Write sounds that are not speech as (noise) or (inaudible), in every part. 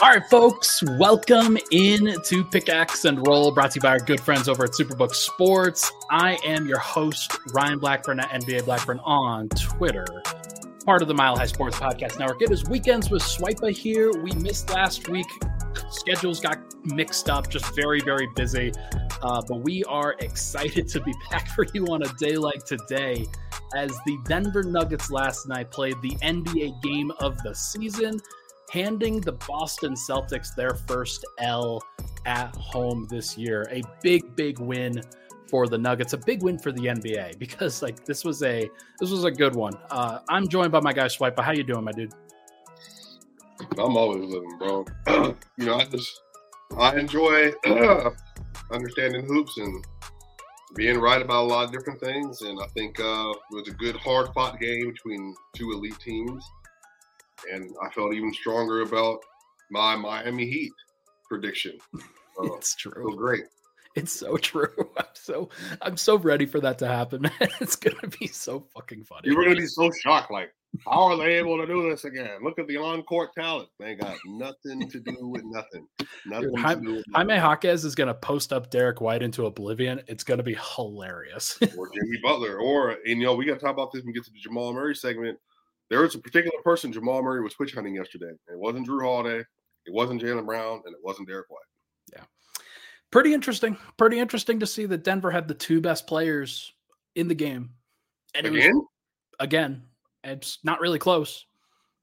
All right, folks, welcome in to Pickaxe and Roll, brought to you by our good friends over at Superbook Sports. I am your host, Ryan Blackburn at NBA Blackburn on Twitter, part of the Mile High Sports Podcast Network. It is weekends with Swipa here. We missed last week. Schedules got mixed up, just very, very busy. Uh, but we are excited to be back for you on a day like today as the Denver Nuggets last night played the NBA game of the season handing the Boston Celtics their first L at home this year. A big, big win for the Nuggets, a big win for the NBA because like this was a this was a good one. Uh, I'm joined by my guy Swipa. How you doing, my dude? I'm always living, bro. (clears throat) you know, I just I enjoy (clears throat) understanding hoops and being right about a lot of different things. And I think uh, it was a good, hard fought game between two elite teams and I felt even stronger about my Miami Heat prediction. (laughs) Uh, it's true. So great. It's so true. (laughs) I'm so I'm so ready for that to happen, (laughs) man. It's gonna be so fucking funny. You were gonna be so shocked, like, how are they able to do this again? Look at the on-court talent. They got nothing to do with nothing. Nothing Dude, Jaime, with Jaime Jaquez is gonna post up Derrick White into oblivion. It's gonna be hilarious. or Jimmy Butler, or and you know, we gotta talk about this when we get to the Jamal Murray segment there was a particular person Jamal Murray was switch hunting yesterday. It wasn't Jrue Holiday, it wasn't Jaylen Brown, and it wasn't Derrick White. Yeah. Pretty interesting. Pretty interesting to see that Denver had the two best players in the game. And again? Was, again. It's not really close.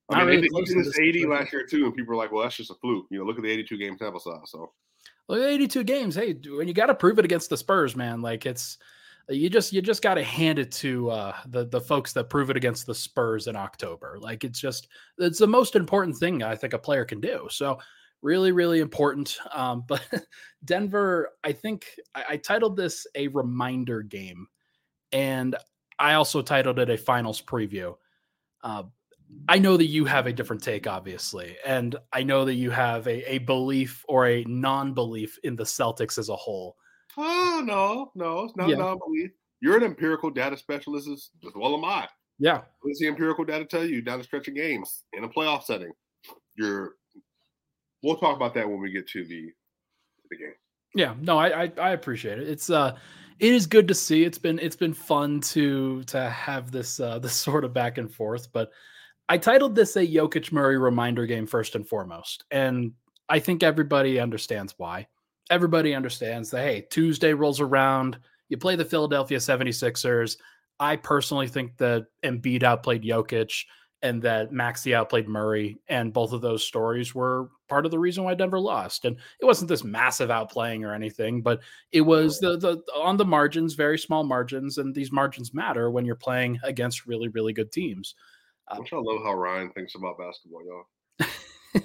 Not I mean, really close this 80 last year too, and people are like, well, that's just a fluke. You know, look at the 82 game sample size. So look at 82 games. Hey, when you got to prove it against the Spurs, man, like it's you just you just got to hand it to uh, the the folks that prove it against the Spurs in October. Like it's just it's the most important thing I think a player can do. So really really important. Um, but (laughs) Denver, I think I, I titled this a reminder game, and I also titled it a finals preview. Uh, I know that you have a different take, obviously, and I know that you have a, a belief or a non-belief in the Celtics as a whole. Oh no, no, it's not yeah. non-belief. You're an empirical data specialist as, well am I. Yeah. What does the empirical data tell you down the stretch of games in a playoff setting? You're we'll talk about that when we get to the the game. Yeah, no, I, I I, appreciate it. It's uh it is good to see. It's been it's been fun to to have this uh (laughs) this sort of back and forth, but I titled this a Jokic Murray reminder game first and foremost. And I think everybody understands why everybody understands that hey, Tuesday rolls around, you play the Philadelphia 76ers. I personally think that Embiid outplayed Jokic and that Maxey outplayed Murray, and both of those stories were part of the reason why Denver lost. And it wasn't this massive outplaying or anything, but it was the the on the margins, very small margins, and these margins matter when you're playing against really really good teams. Uh, I love how Ryan thinks about basketball, y'all. (laughs)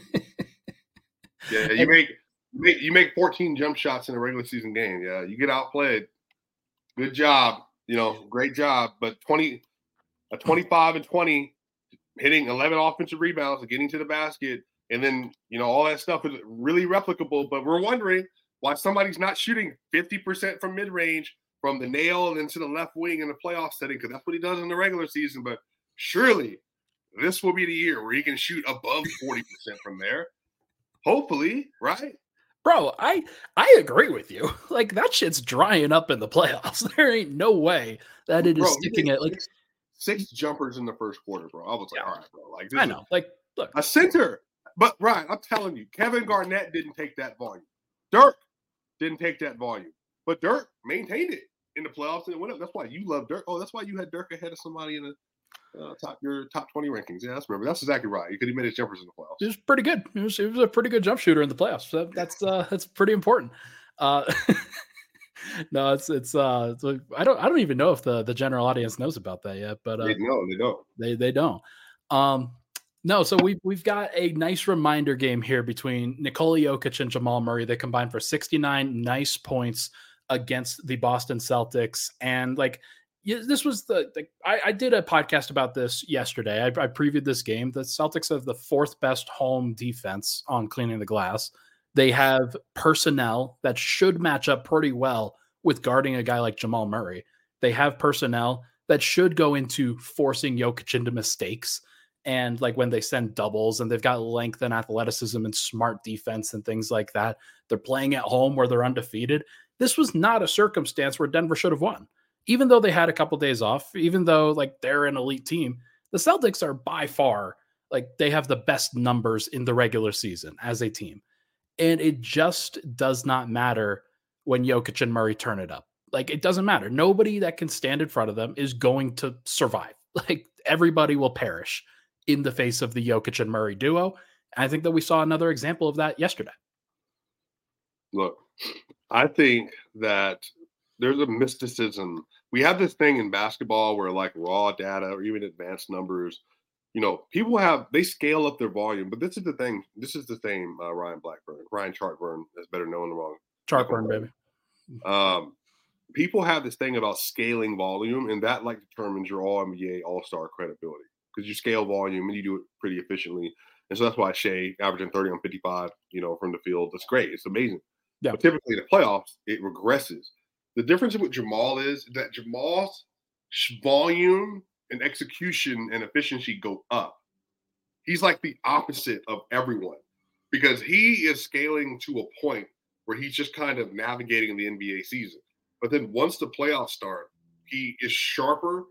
yeah, you make you make, you make 14 jump shots in a regular season game. Yeah, you get outplayed. Good job. You know, great job. But 20, a 25 and 20, hitting 11 offensive rebounds, getting to the basket, and then you know all that stuff is really replicable. But we're wondering why somebody's not shooting 50% from mid range from the nail and into the left wing in the playoff setting because that's what he does in the regular season. But surely this will be the year where he can shoot above 40% from there. Hopefully, right? Bro, I I agree with you. (laughs) Like that shit's drying up in the playoffs. (laughs) There ain't no way that it is bro, sticking it like six jumpers in the first quarter, bro. I was like, yeah. all right, bro. Like I know. Like look, a center. But Ryan, I'm telling you, Kevin Garnett didn't take that volume. Dirk didn't take that volume. But Dirk maintained it in the playoffs and it went up. That's why you love Dirk. Oh, that's why you had Dirk ahead of somebody in the uh, top your top twenty rankings. Yeah, that's remember that's exactly right. Because he made his jumpers in the playoffs. He was pretty good. He was, he was a pretty good jump shooter in the playoffs. So that's uh, that's pretty important. Uh, (laughs) no, it's it's uh, it's like, I don't I don't even know if the the general audience knows about that yet. But uh, they know they don't. They they don't. Um, no, so we've we've got a nice reminder game here between Nikola Jokic and Jamal Murray. They combined for 69 nice points against the Boston Celtics. And like this was the, the I, I, did a podcast about this yesterday. I, I, previewed this game. The Celtics have the fourth best home defense on cleaning the glass. They have personnel that should match up pretty well with guarding a guy like Jamal Murray. They have personnel that should go into forcing Jokic into mistakes. and like when they send doubles and they've got length and athleticism and smart defense and things like that. They're playing at home where they're undefeated. This was not a circumstance where Denver should have won. Even though they had a couple days off, even though like they're an elite team, the Celtics are by far like they have the best numbers in the regular season as a team. And it just does not matter when Jokic and Murray turn it up. Like it doesn't matter. Nobody that can stand in front of them is going to survive. (laughs) Like everybody will perish in the face of the Jokic and Murray duo. I think that we saw another example of that yesterday. Look, I think that there's a mysticism. We have this thing in basketball where like raw data or even advanced numbers, you know, people have they scale up their volume. But this is the thing. This is the same Uh, Ryan Blackburn, Ryan Chartburn is better known among Chartburn, baby. Um, people have this thing about scaling volume, and that like determines your All NBA All Star credibility because you scale volume and you do it pretty efficiently. And so that's why Shai averaging 30 on 55, you know, from the field. That's great. It's amazing. Yeah. But typically in the playoffs, it regresses. The difference with Jamal is that Jamal's volume and execution and efficiency go up. He's like the opposite of everyone because he is scaling to a point where he's just kind of navigating the NBA season. But then once the playoffs start, he is sharper,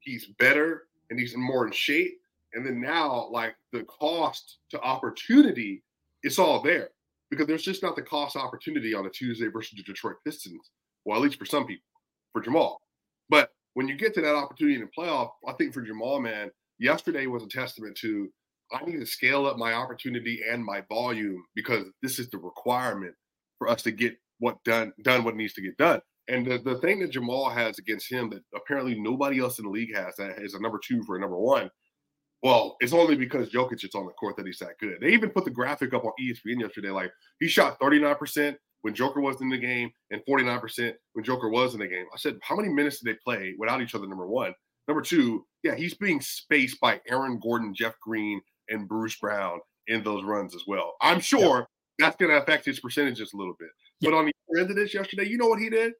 he's better, and he's more in shape. And then now, like the cost to opportunity, it's all there because there's just not the cost opportunity on a Tuesday versus the Detroit Pistons. Well, at least for some people, for Jamal. But when you get to that opportunity in the playoff, I think for Jamal, man, yesterday was a testament to I need to scale up my opportunity and my volume because this is the requirement for us to get what done done what needs to get done. And the, the thing that Jamal has against him that apparently nobody else in the league has that is a number two for a number one. Well, it's only because Jokic is on the court that he's that good. They even put the graphic up on ESPN yesterday. Like he shot 39% when Joker was in the game and 49% when Joker was in the game. I said, how many minutes did they play without each other? Number one. Number two, yeah, he's being spaced by Aaron Gordon, Jeff Green, and Bruce Brown in those runs as well. I'm sure yeah. that's going to affect his percentages a little bit. Yeah. But on the end of this yesterday, you know what he did?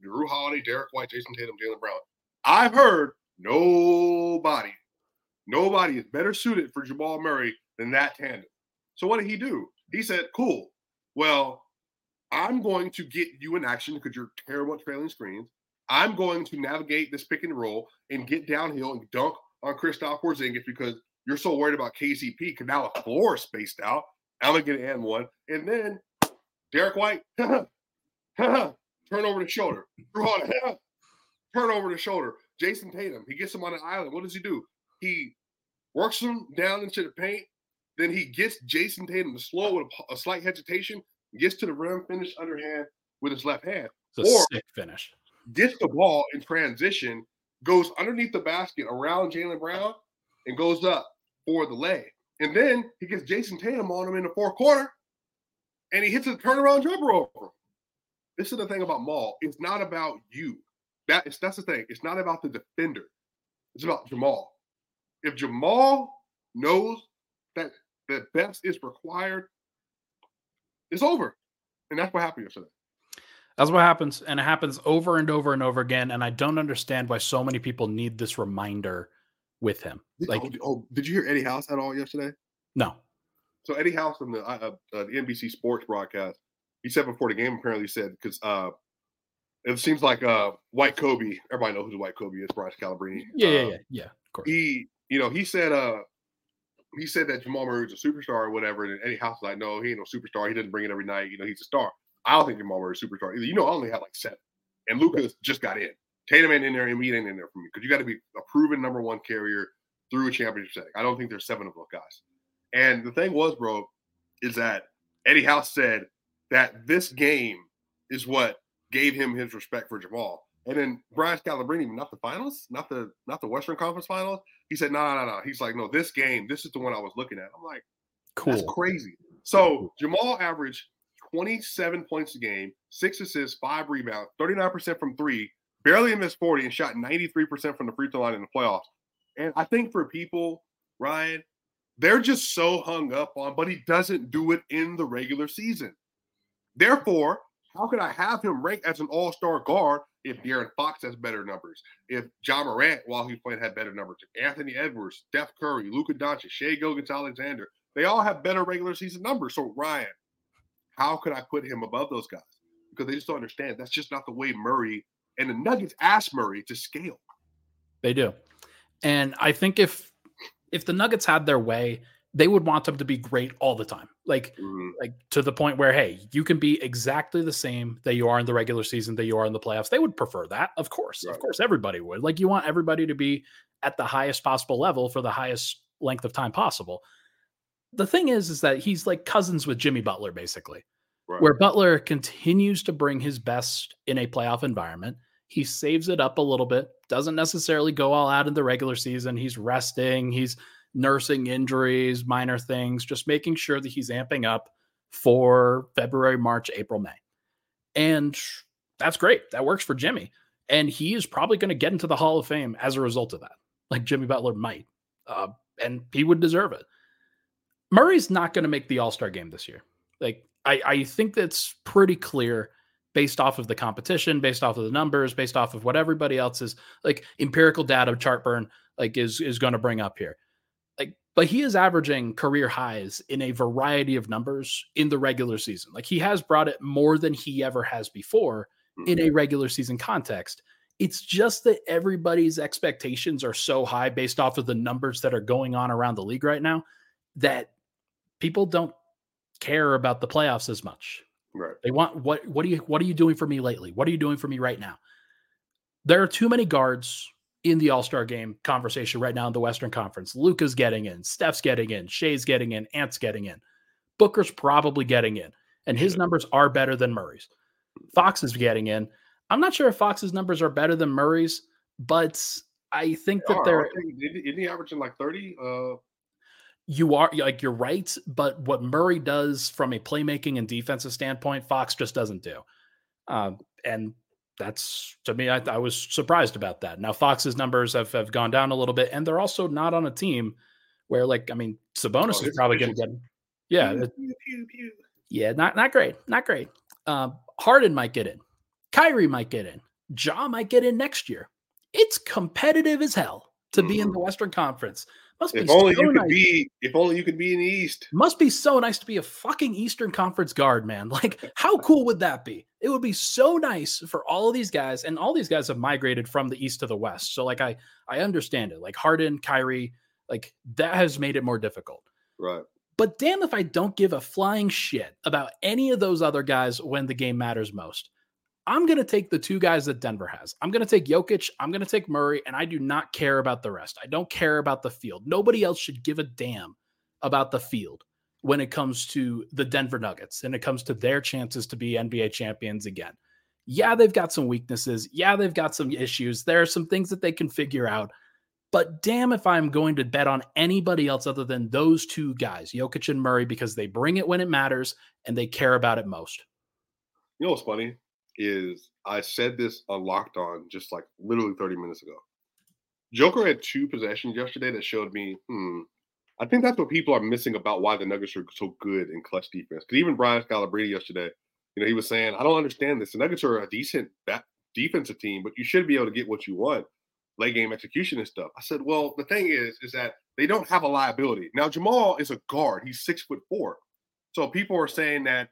Jrue Holiday, Derrick White, Jayson Tatum, Jaylen Brown. I've heard nobody, nobody is better suited for Jamal Murray than that tandem. So what did he do? He said, "Cool. Well, I'm going to get you in action because you're terrible at trailing screens. I'm going to navigate this pick and roll and get downhill and dunk on Kristaps Porzingis because you're so worried about KCP because now the floor is spaced out. I'm gonna get an one, and then Derrick White, (laughs) turn over the shoulder. (laughs) Turn over the shoulder. Jayson Tatum, he gets him on an island. What does he do? He works him down into the paint. Then he gets Jayson Tatum to slow with a, a slight hesitation, gets to the rim, finish underhand with his left hand. It's a or sick finish. Gets the ball in transition, goes underneath the basket around Jaylen Brown, and goes up for the lay. And then he gets Jayson Tatum on him in the fourth quarter, and he hits a turnaround jumper over him. This is the thing about Maul. It's not about you. That is that's the thing. It's not about the defender. It's about Jamal. If Jamal knows that the best is required, it's over. And that's what happened yesterday. That's what happens. And it happens over and over and over again. And I don't understand why so many people need this reminder with him. Like, oh, oh did you hear Eddie House at all yesterday? No. So Eddie House on the, uh, uh, the NBC Sports broadcast, he said before the game apparently said because uh, it seems like uh, White Kobe. Everybody knows who White Kobe is, Bryce Scalabrine. Yeah, uh, yeah, yeah, yeah. Of course. He, you know, he said uh, he said that Jamal Murray was a superstar or whatever, and Eddie House was like, no, he ain't no superstar. He doesn't bring it every night. You know, he's a star. I don't think Jamal Murray is a superstar either. You know, I only have like seven, and Lucas just got in. Tatum ain't in there, and Embiid ain't in there for me because you got to be a proven number one carrier through a championship setting. I don't think there's seven of those guys. And the thing was, bro, is that Eddie House said that this game is what gave him his respect for Jamal. And then Brian Scalabrine, not the finals, not the not the Western Conference Finals. He said, "No, no, no." He's like, "No, this game, this is the one I was looking at." I'm like, "Cool, that's crazy." So Jamal averaged 27 points a game, six assists, five rebounds, 39% from three, barely missed 40, and shot 93% from the free throw line in the playoffs. And I think for people, Ryan, they're just so hung up on, but he doesn't do it in the regular season. Therefore, how could I have him ranked as an all-star guard if De'Aaron Fox has better numbers, if Ja Morant, while he's playing, had better numbers, if Anthony Edwards, Steph Curry, Luka Doncic, Shai Gilgeous-Alexander, they all have better regular season numbers. So Ryan, how could I put him above those guys? Because they just don't understand. That's just not the way Murray and the Nuggets ask Murray to scale. They do. And I think if if the Nuggets had their way, they would want them to be great all the time. Like mm-hmm. like to the point where hey, you can be exactly the same that you are in the regular season that you are in the playoffs. They would prefer that. Of course. Right. Of course everybody would. Like you want everybody to be at the highest possible level for the highest length of time possible. The thing is is that he's like cousins with Jimmy Butler basically. Right. Where Butler continues to bring his best in a playoff environment. He saves it up a little bit, doesn't necessarily go all out in the regular season. He's resting, he's nursing injuries, minor things, just making sure that he's amping up for February, March, April, May. And that's great. That works for Jimmy. And he is probably going to get into the Hall of Fame as a result of that, like Jimmy Butler might. Uh, and he would deserve it. Murray's not going to make the All Star game this year. Like, I, I think that's pretty clear based off of the competition, based off of the numbers, based off of what everybody else is like empirical data chart burn like is is going to bring up here but he is averaging career highs in a variety of numbers in the regular season. Like he has brought it more than he ever has before in a mm-hmm. regular season context. It's just that everybody's expectations are so high based off of the numbers that are going on around the league right now that people don't care about the playoffs as much. Right. They want what what are you what are you doing for me lately? What are you doing for me right now? There are too many guards in the All Star game conversation right now in the Western Conference. Luka's getting in, Steph's getting in, Shai's getting in, Ant's getting in, Booker's probably getting in, and his numbers are better than Murray's. Fox is getting in. I'm not sure if Fox's numbers are better than Murray's, but I think they that they're. Isn't he averaging like 30? Uh... You are like you're right, but what Murray does from a playmaking and defensive standpoint, Fox just doesn't do. Um, and that's to me, I, I, was surprised about that. Now Fox's numbers have, have gone down a little bit, and they're also not on a team where, like, I mean, Sabonis oh, is probably going to get, yeah, pew, pew, pew, yeah, not not great, not great. Um, Harden might get in, Kyrie might get in, Ja might get in next year. It's competitive as hell to mm-hmm. be in mm-hmm. the Western Conference. Must if only so you nice. could be. If only you could be in the East. Must be so nice to be a fucking Eastern Conference guard, man. (laughs) Like, how (laughs) cool would that be? It would be so nice for all of these guys, and all these guys have migrated from the East to the West. So, like, I I understand it. Like Harden, Kyrie, like that has made it more difficult. Right. But damn if I don't give a flying shit about any of those other guys when the game matters most. I'm going to take the two guys that Denver has. I'm going to take Jokic. I'm going to take Murray, and I do not care about the rest. I don't care about the field. Nobody else should give a damn about the field when it comes to the Denver Nuggets and it comes to their chances to be NBA champions again. Yeah, they've got some weaknesses. Yeah, they've got some issues. There are some things that they can figure out. But damn if I'm going to bet on anybody else other than those two guys, Jokic and Murray, because they bring it when it matters and they care about it most. You know what's funny? Is I said this on Locked On just like literally 30 minutes ago. Joker had two possessions yesterday that showed me, hmm, I think that's what people are missing about why the Nuggets are so good in clutch defense. Because even Brian Scalabrine yesterday, you know, he was saying, I don't understand this. The Nuggets are a decent defensive team, but you should be able to get what you want, late game execution and stuff. I said, well, the thing is, is that they don't have a liability. Now Jamal is a guard. He's six foot four. So people are saying that,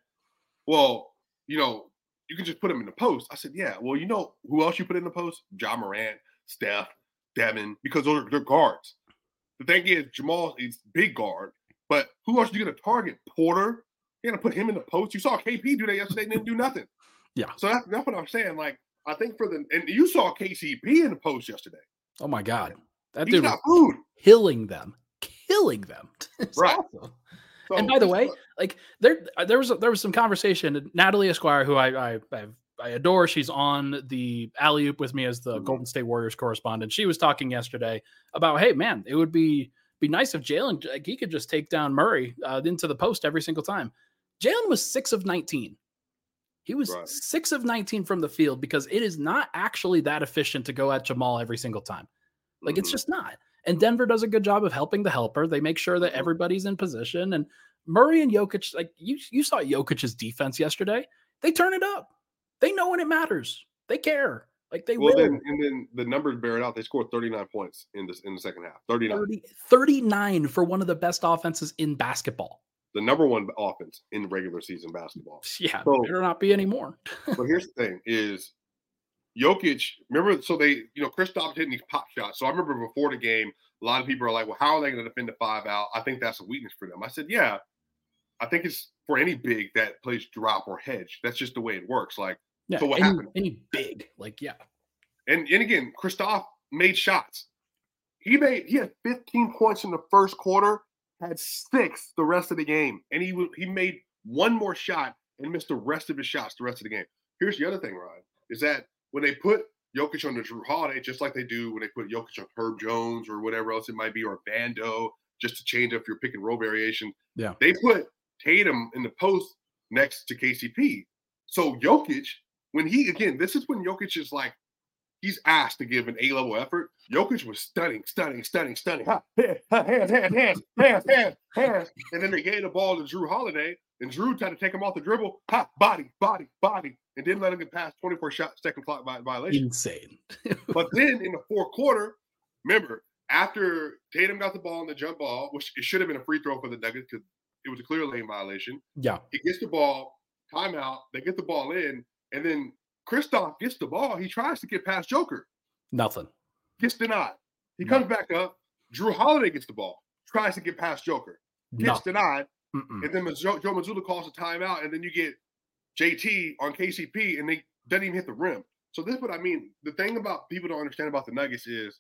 well, you know, you can just put him in the post. I said, yeah. Well, you know who else you put in the post? Ja Morant, Steph, Devin, because those are their guards. The thing is, Jamal is big guard, but who else are you going to target? Porter. You're going to put him in the post. You saw KP do that yesterday and didn't do nothing. Yeah. So that's, that's what I'm saying. Like, I think for the and you saw KCP in the post yesterday. Oh my God, that He's dude food. killing them, killing them. (laughs) right. Awesome. So, and by the way, like there uh, there was there was some conversation. Natalie Esquire, who I I I adore, she's on the alley oop with me as the mm-hmm. Golden State Warriors correspondent. She was talking yesterday about, hey man, it would be be nice if Jaylen like, he could just take down Murray uh, into the post every single time. Jaylen was six of nineteen. He was right. six of 19 from the field because it is not actually that efficient to go at Jamal every single time. Like mm-hmm. it's just not. And Denver does a good job of helping the helper. They make sure that mm-hmm. everybody's in position. And Murray and Jokic, like you, you saw Jokic's defense yesterday. They turn it up. They know when it matters. They care. Like they well, will. then and then the numbers bear it out. They scored 39 points in this in the second half. 39. 30, 39 for one of the best offenses in basketball. The number one offense in regular season basketball. (laughs) Yeah, So- better not be anymore. (laughs) but here's the thing: is Jokic. Remember, so they, you know, Kristaps hitting these pop shots. So I remember before the game, a lot of people are like, "Well, how are they going to defend the five out?" I think that's a weakness for them. I said, "Yeah, I think it's for any big that plays drop or hedge. That's just the way it works. Like, Yeah, So what any, happened? any big, like yeah, and and again, Kristaps made shots. He made he had 15 points in the first quarter, had six the rest of the game, and he he made one more shot and missed the rest of his shots the rest of the game. Here's the other thing, Ryan, is that when they put Jokic on the Jrue Holiday, just like they do when they put Jokic on Herb Jones or whatever else it might be, or Bando, just to change up your pick and roll variation. Yeah. They put Tatum in the post next to KCP. So Jokic, when he again, this is when Jokic is like he's asked to give an A level effort. Jokic was stunning, stunning, stunning, stunning. Ha, (laughs) ha, ha, Hands, hands, hands, hands, hands, hands. And then they gave the ball to Jrue Holiday, and Jrue tried to take him off the dribble. Ha, body, body, body, and didn't let him get past 24 shot second clock violation. insane. (laughs) But then in the fourth quarter, remember, after Tatum got the ball on the jump ball, which it should have been a free throw for the Nuggets because it was a clear lane violation. yeah, He gets the ball, timeout, they get the ball in, and then Kristaps gets the ball. He tries to get past Joker, nothing. gets denied. He No. comes back up. Jrue Holiday gets the ball, tries to get past Joker, gets Nothing. denied, Mm-mm. and then Joe, Joe Mazzulla calls a timeout, and then you get JT on KCP, and they doesn't even hit the rim. So this is what I mean. The thing about people don't understand about the Nuggets is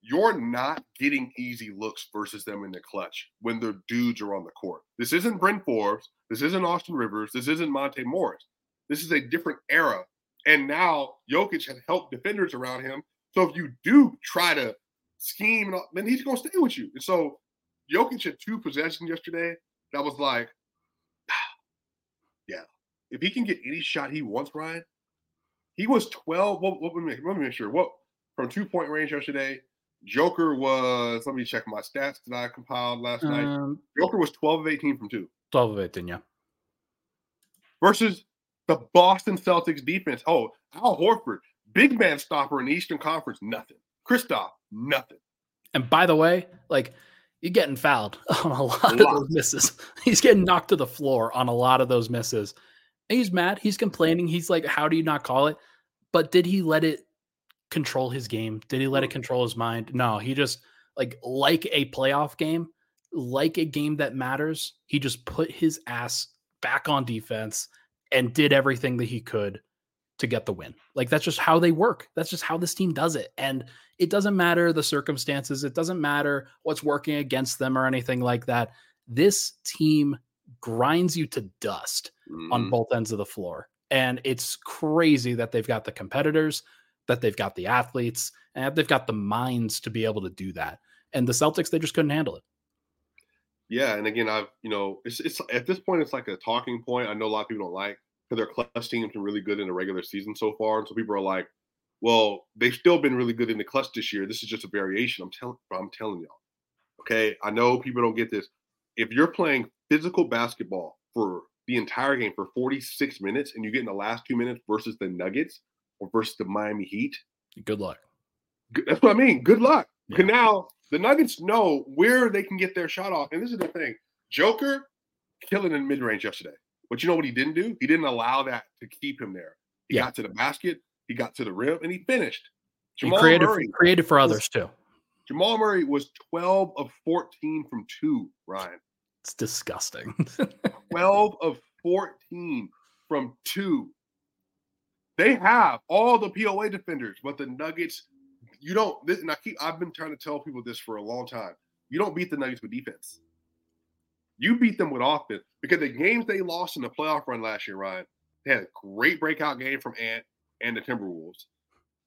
you're not getting easy looks versus them in the clutch when their dudes are on the court. This isn't Bryn Forbes. This isn't Austin Rivers. This isn't Monte Morris. This is a different era. And now Jokic has helped defenders around him. So if you do try to scheme, then he's going to stay with you. And so Jokic had two possessions yesterday that was like, if he can get any shot he wants, Ryan, he was 12. What, what, let, me, let me make sure. What from two point range yesterday? Joker was, let me check my stats that I compiled last night. Um, Joker was 12 of 18 from two 12 of 18, yeah. versus the Boston Celtics defense. Oh, Al Horford, big man stopper in the Eastern Conference, nothing. Kristaps, nothing. And by the way, like you're getting fouled (laughs) on a lot of those misses. (laughs) He's getting knocked to the floor on a lot of those misses. He's mad. He's complaining. He's like, "How do you not call it?" But did he let it control his game? Did he let it mm. control his mind? No. He just like like a playoff game, like a game that matters. He just put his ass back on defense and did everything that he could to get the win. Like that's just how they work. That's just how this team does it. And it doesn't matter the circumstances, it doesn't matter what's working against them or anything like that. This team grinds you to dust on Mhm. both ends of the floor. And it's crazy that they've got the competitors, that they've got the athletes, and they've got the minds to be able to do that. And the Celtics, they just couldn't handle it. Yeah, and again, I've you know, it's it's at this point, it's like a talking point. I know a lot of people don't like because their clutch team's been really good in the regular season so far, and so people are like, "Well, they've still been really good in the clutch this year. This is just a variation." I'm telling, I'm telling y'all. Okay, I know people don't get this. If you're playing physical basketball for the entire game for 46 minutes, and you get in the last two minutes versus the Nuggets or versus the Miami Heat, Good luck. That's what I mean. Good luck. Yeah. Now the Nuggets know where they can get their shot off. And this is the thing Joker killing in mid range yesterday. But you know what he didn't do? He didn't allow that to keep him there. He Yeah. got to the basket, he got to the rim, and he finished. He Jamal created, Murray, created for others too. Jamal Murray was 12 of 14 from two, Ryan. It's disgusting. (laughs) 12 of 14 from two. They have all the POA defenders, but the Nuggets, you don't. This, and I keep, I've been trying to tell people this for a long time. You don't beat the Nuggets with defense. You beat them with offense because the games they lost in the playoff run last year, Ryan, they had a great breakout game from Ant and the Timberwolves.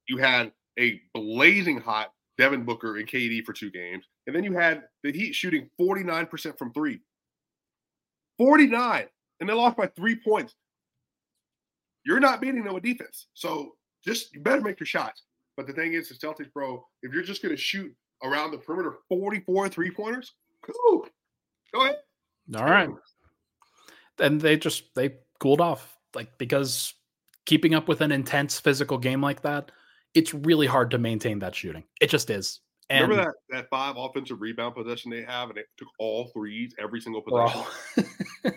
You had a blazing hot Devin Booker and KD for two games, and then you had the Heat shooting 49% from three. 49 and they lost by three points. You're not beating them with defense. So just you better make your shots. But the thing is, the Celtics, bro, if you're just gonna shoot around the perimeter 44 three pointers, cool. Go ahead. All right. And they just they cooled off like because keeping up with an intense physical game like that, it's really hard to maintain that shooting. It just is. And Remember that that five offensive rebound possession they have, and it took all threes every single possession. (laughs)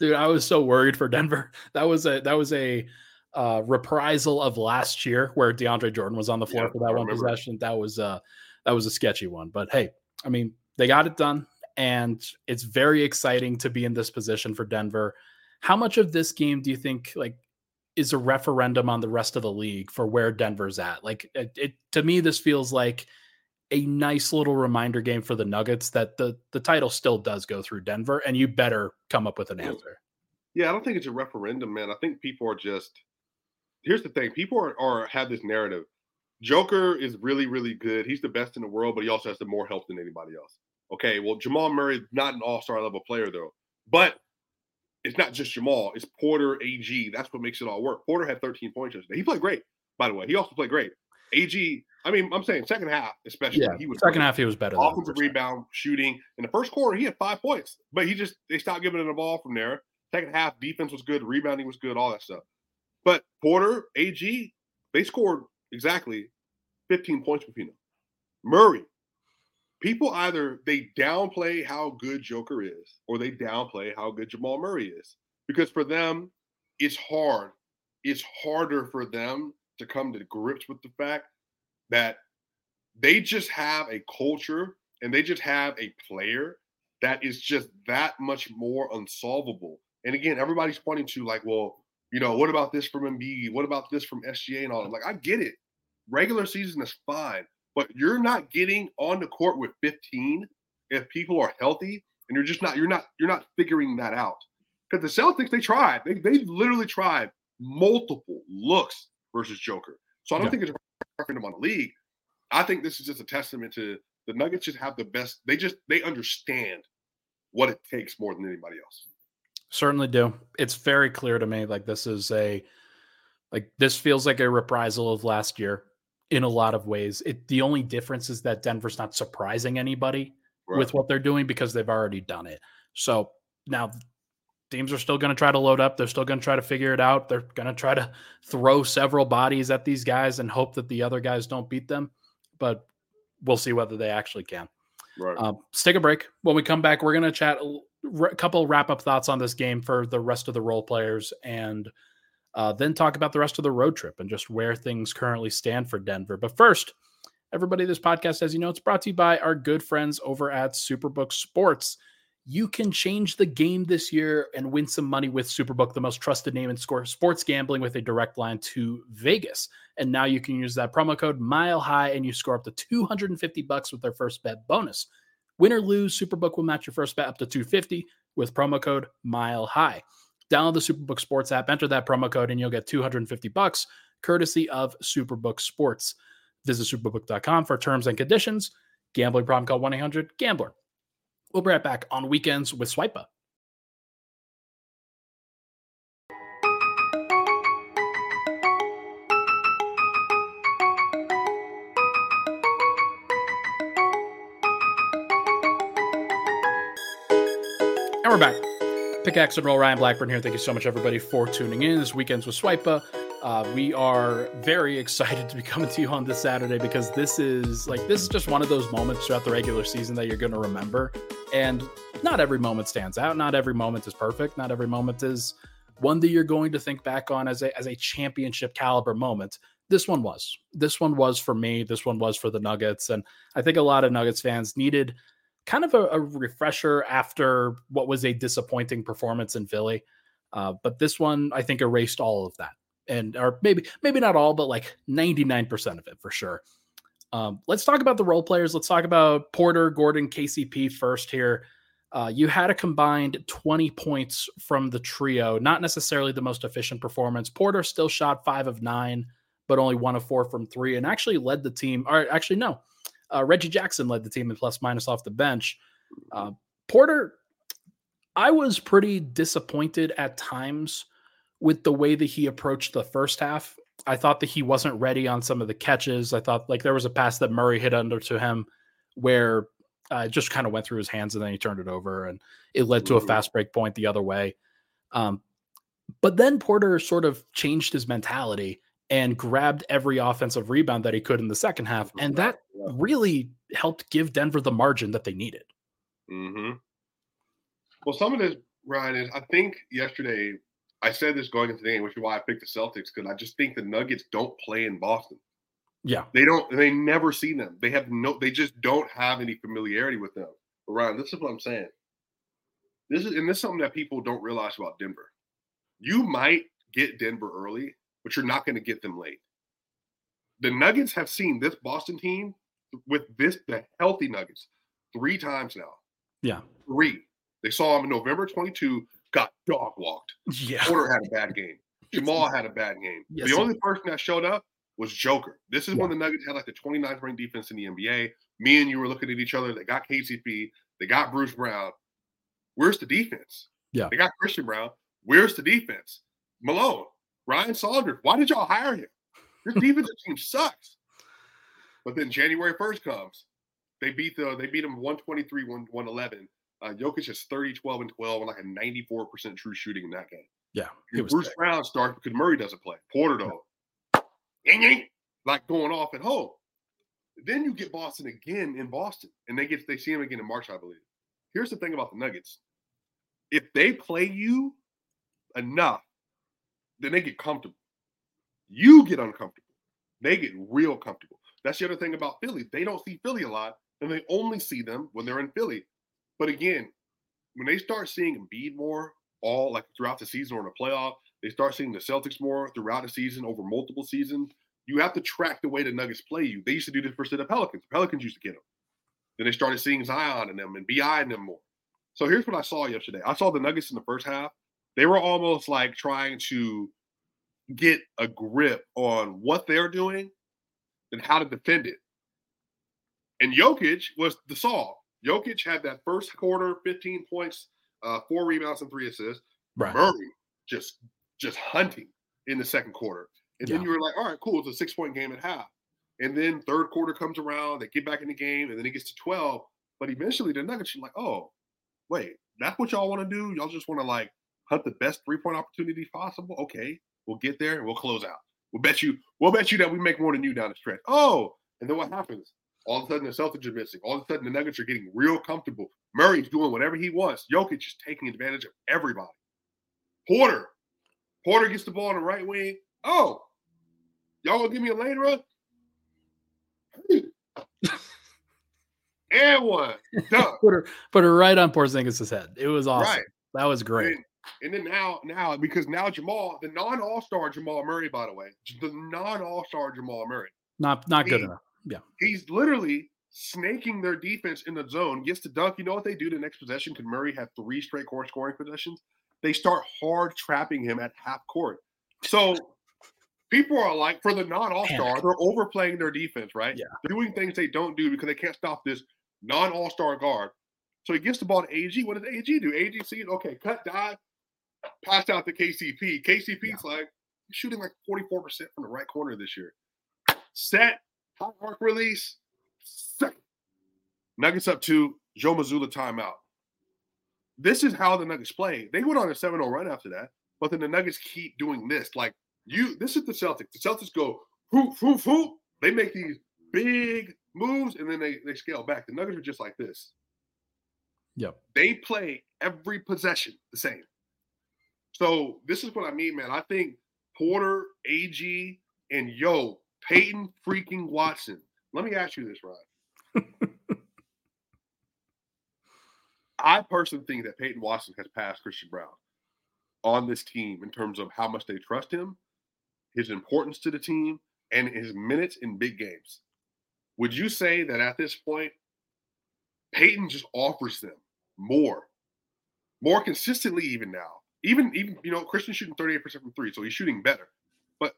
Dude, I was so worried for Denver. That was a that was a uh, reprisal of last year where DeAndre Jordan was on the floor Yeah, for that I one remember. possession. That was uh that was a sketchy one. But hey, I mean, they got it done, and it's very exciting to be in this position for Denver. How much of this game do you think like is a referendum on the rest of the league for where Denver's at? Like it, it to me, this feels like a nice little reminder game for the Nuggets that the the title still does go through Denver, and you better come up with an answer. Yeah, I don't think it's a referendum, man. I think people are just. Here's the thing: people are, are have this narrative. Joker is really, really good. He's the best in the world, but he also has the more help than anybody else. Okay, well, Jamal Murray is not an All Star level player though, but it's not just Jamal. It's Porter, AG. That's what makes it all work. Porter had 13 points yesterday. He played great, by the way. He also played great. AG. I mean, I'm saying second half, especially. Yeah, he was second great half he was better. offensive rebound, shooting. In the first quarter, he had five points, but he just they stopped giving him the ball from there. Second half, defense was good, rebounding was good, all that stuff. But Porter, AG, they scored exactly 15 points between them. Murray, people either they downplay how good Joker is, or they downplay how good Jamal Murray is, because for them, it's hard. It's harder for them to come to grips with the fact that they just have a culture and they just have a player that is just that much more unsolvable. And again, everybody's pointing to like, well, you know, what about this from Embiid? What about this from SGA and all that? Like, I get it. Regular season is fine, but you're not getting on the court with 15 if people are healthy, and you're just not, you're not, you're not figuring that out. Because the Celtics, they tried. They, they literally tried multiple looks versus Joker. So I don't Yeah. think it's a referendum on the league. I think this is just a testament to the Nuggets just have the best. They just they understand what it takes more than anybody else. Certainly do. It's very clear to me like this is a like this feels like a reprisal of last year in a lot of ways. It the only difference is that Denver's not surprising anybody with what they're doing because they've already done it. So now teams are still going to try to load up. They're still going to try to figure it out. They're going to try to throw several bodies at these guys and hope that the other guys don't beat them. But we'll see whether they actually can. right. Um, let's take a break. When we come back, we're going to chat a couple wrap up thoughts on this game for the rest of the role players and uh, then talk about the rest of the road trip and just where things currently stand for Denver. But first, everybody, this podcast, as you know, it's brought to you by our good friends over at Superbook Sports. You can change the game this year and win some money with Superbook, the most trusted name in sports gambling with a direct line to Vegas. And now you can use that promo code Mile High and you score up to 250 bucks with their first bet bonus. Win or lose, Superbook will match your first bet up to 250 with promo code Mile High. Download the Superbook Sports app, enter that promo code, and you'll get 250 bucks courtesy of Superbook Sports. Visit superbook.com for terms and conditions. Gambling problem call 1 800 Gambler. We'll be right back on weekends with Swipa. And we're back. Pickaxe and roll. Ryan Blackburn here. Thank you so much, everybody, for tuning in. This weekend's with Swipa. Uh, we are very (laughs) excited to be coming to you on this Saturday because this is like this is just one of those moments throughout the regular season that you're going to remember. And not every moment stands out. Not every moment is perfect. Not every moment is one that you're going to think back on as a as a championship caliber moment. This one was. This one was for me. This one was for the Nuggets, and I think a lot of Nuggets fans needed kind of a, a refresher after what was a disappointing performance in Philly. Uh, but this one, I think, erased all of that, and or maybe maybe not all, but like ninety nine percent of it for sure. Um, let's talk about the role players. Let's talk about Porter, Gordon, KCP first here. Uh, you had a combined 20 points from the trio, not necessarily the most efficient performance. Porter still shot five of nine, but only one of four from three, and actually led the team. Or actually, no, uh, Reggie Jackson led the team in plus minus off the bench. Uh, Porter, I was pretty disappointed at times with the way that he approached the first half. I thought that he wasn't ready on some of the catches. I thought like there was a pass that Murray hit under to him where uh, it just kind of went through his hands and then he turned it over and it led to a Mhm. fast break point the other way. Um, but then Porter sort of changed his mentality and grabbed every offensive rebound that he could in the second half. And that really helped give Denver the margin that they needed. Mm-hmm. Well, some of this, Ryan, is I think yesterday I said this going into the game, which is why I picked the Celtics because I just think the Nuggets don't play in Boston. Yeah, they don't. They never see them. They have no. They just don't have any familiarity with them. But Ryan, this is what I'm saying. This is and this is something that people don't realize about Denver. You might get Denver early, but you're not going to get them late. The Nuggets have seen this Boston team with this the healthy Nuggets three times now. Yeah, three. They saw him in November 22, got dog walked. Yeah, Porter had a bad game. (laughs) Jamal had a bad game. Yes, the only person that showed up was Joker. This is yeah. when the Nuggets had like the 29th ranked defense in the NBA. Me and you were looking at each other. They got KCP. They got Bruce Brown. Where's the defense? Yeah. They got Christian Braun. Where's the defense? Malone, Ryan Saunders. Why did y'all hire him? This (laughs) defensive team sucks. But then January 1st comes. They beat the they beat them 123, 111. Uh, Jokic is 30, 12, and 12, and like a 94% true shooting in that game. Yeah. Bruce. Brown starts because Murray doesn't play. Porter though. like going off at home. Then you get Boston again in Boston, and they get they see him again in March, I believe. Here's the thing about the Nuggets: if they play you enough, then they get comfortable. You get uncomfortable. They get real comfortable. That's the other thing about Philly. They don't see Philly a lot, and they only see them when they're in Philly. But again, when they start seeing Embiid more, all like throughout the season or in the playoff, they start seeing the Celtics more throughout the season over multiple seasons. You have to track the way the Nuggets play you. They used to do this for the Pelicans. The Pelicans used to get them. Then they started seeing Zion and them and BI in them more. So here's what I saw yesterday. I saw the Nuggets in the first half. They were almost like trying to get a grip on what they're doing and how to defend it. And Jokic was the saw. Jokic had that first quarter, 15 points, uh, four rebounds, and three assists. Right. Murray just just hunting in the second quarter. And yeah. then you were like, all right, cool. It's a six point game at half. And then third quarter comes around, they get back in the game, and then it gets to 12. But eventually the Nuggets are like, oh, wait, that's what y'all want to do? Y'all just want to like hunt the best three point opportunity possible? Okay, we'll get there and we'll close out. We'll bet you, we'll bet you that we make more than you down the stretch. Oh, and then what happens? All of a sudden the Celtics are missing. All of a sudden the Nuggets are getting real comfortable. Murray's doing whatever he wants. Jokic is taking advantage of everybody. Porter. Porter gets the ball on the right wing. Oh, y'all gonna give me a lane run? (laughs) and one. Done. put her put her right on Porzingis' head. It was awesome. Right. That was great. And, and, then now, now because now Jamal, the non-all-star Jamal Murray, by the way, the non-all-star Jamal Murray, not not he, good enough. Yeah, he's literally snaking their defense in the zone. Gets to dunk. You know what they do the next possession? Could Murray have three straight court scoring possessions? They start hard trapping him at half court. So people are like, for the non All Star, they're overplaying their defense, right? Yeah. They're doing things they don't do because they can't stop this non All Star guard. So he gets the ball to AG. What does AG do? AG sees, okay, cut, dive, pass out to KCP. KCP's yeah. like, shooting like 44% from the right corner this year. Set, hot arc release, set. Nuggets up to Joe Mazzulla timeout. This is how the Nuggets play. They went on a 7 0 run after that, but then the Nuggets keep doing this. Like, you, this is the Celtics. The Celtics go, whoop, whoop, whoop. They make these big moves and then they, they scale back. The Nuggets are just like this. Yep. They play every possession the same. So this is what I mean, man. I think Porter, AG, and yo, Peyton freaking Watson. Let me ask you this, Ryan. (laughs) I personally think that Peyton Watson has passed Christian Braun on this team in terms of how much they trust him, his importance to the team, and his minutes in big games. Would you say that at this point, Peyton just offers them more, more consistently, even now? Even, even you know, Christian shooting 38% from three, so he's shooting better. But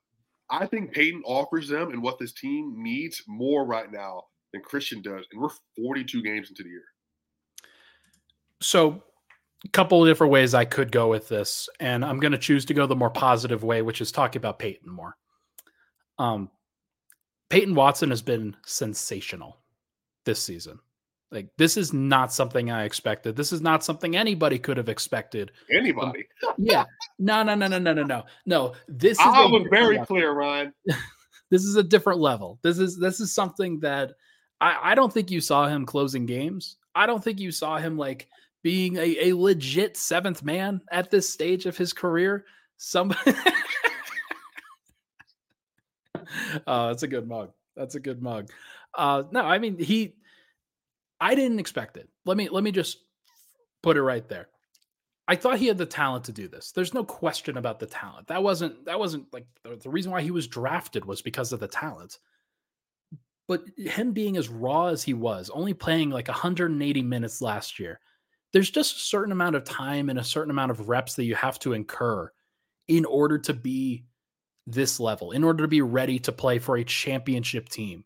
I think Peyton offers them and what this team needs more right now than Christian does. And we're 42 games into the year. So, a couple of different ways I could go with this, and I'm going to choose to go the more positive way, which is talking about Peyton more. Um, Peyton Watson has been sensational this season. Like this is not something I expected. This is not something anybody could have expected. Anybody? yeah. No, no, no, no, no, no, no. No. This is I was very level. clear, Ryan. (laughs) this is a different level. This is this is something that I, I don't think you saw him closing games. I don't think you saw him like being a, a legit seventh man at this stage of his career. Somebody (laughs) Oh, that's a good mug. That's a good mug. Uh no, I mean he I didn't expect it. Let me let me just put it right there. I thought he had the talent to do this. There's no question about the talent. That wasn't that wasn't like the, the reason why he was drafted was because of the talent. But him being as raw as he was, only playing like 180 minutes last year, there's just a certain amount of time and a certain amount of reps that you have to incur in order to be this level, in order to be ready to play for a championship team.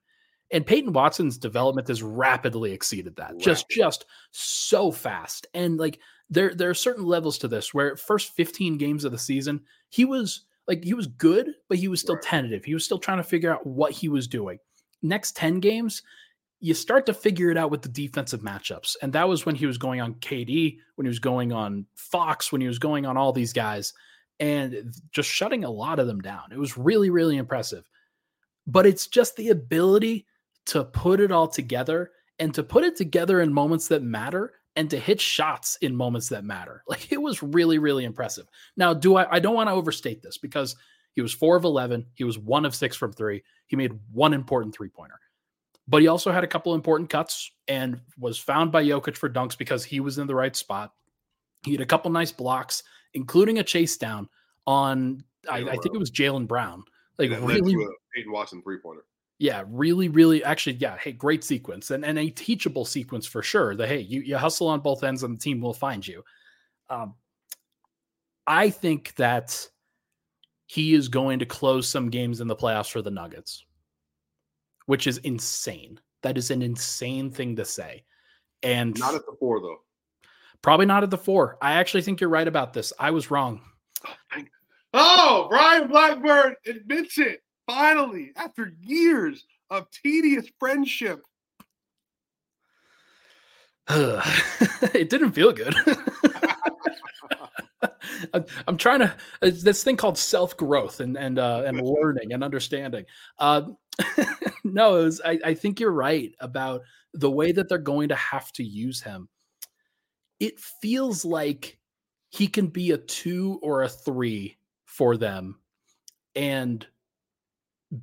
And Peyton Watson's development has rapidly exceeded that. Right. Just just so fast. And like there there are certain levels to this where first 15 games of the season, he was like he was good, but he was still right. tentative. He was still trying to figure out what he was doing. Next 10 games, you start to figure it out with the defensive matchups. And that was when he was going on KD, when he was going on Fox, when he was going on all these guys and just shutting a lot of them down. It was really, really impressive. But it's just the ability to put it all together and to put it together in moments that matter and to hit shots in moments that matter. (laughs) Like it was really, really impressive. Now, do I I don't want to overstate this because he was four of 11. He was one of six from three. He made one important three pointer, but he also had a couple important cuts and was found by Jokic for dunks because he was in the right spot. He had a couple nice blocks, including a chase down on, I, I, think it was Jaylen Brown. Like really, Peyton Watson three pointer. Yeah, really, really, actually, yeah. Hey, great sequence and, and a teachable sequence for sure. The hey, you, you hustle on both ends and the team will find you. Um, I think that he is going to close some games in the playoffs for the Nuggets, which is insane. That is an insane thing to say. And not at the four, though. Probably not at the four. I actually think you're right about this. I was wrong. Oh, Brian Ryan Blackburn admits it finally after years of tedious friendship. (sighs) it didn't feel good. (laughs) I'm trying to this thing called self growth and and uh, and learning and understanding. Uh, (laughs) no, was, I, I think you're right about the way that they're going to have to use him. It feels like he can be a two or a three for them, and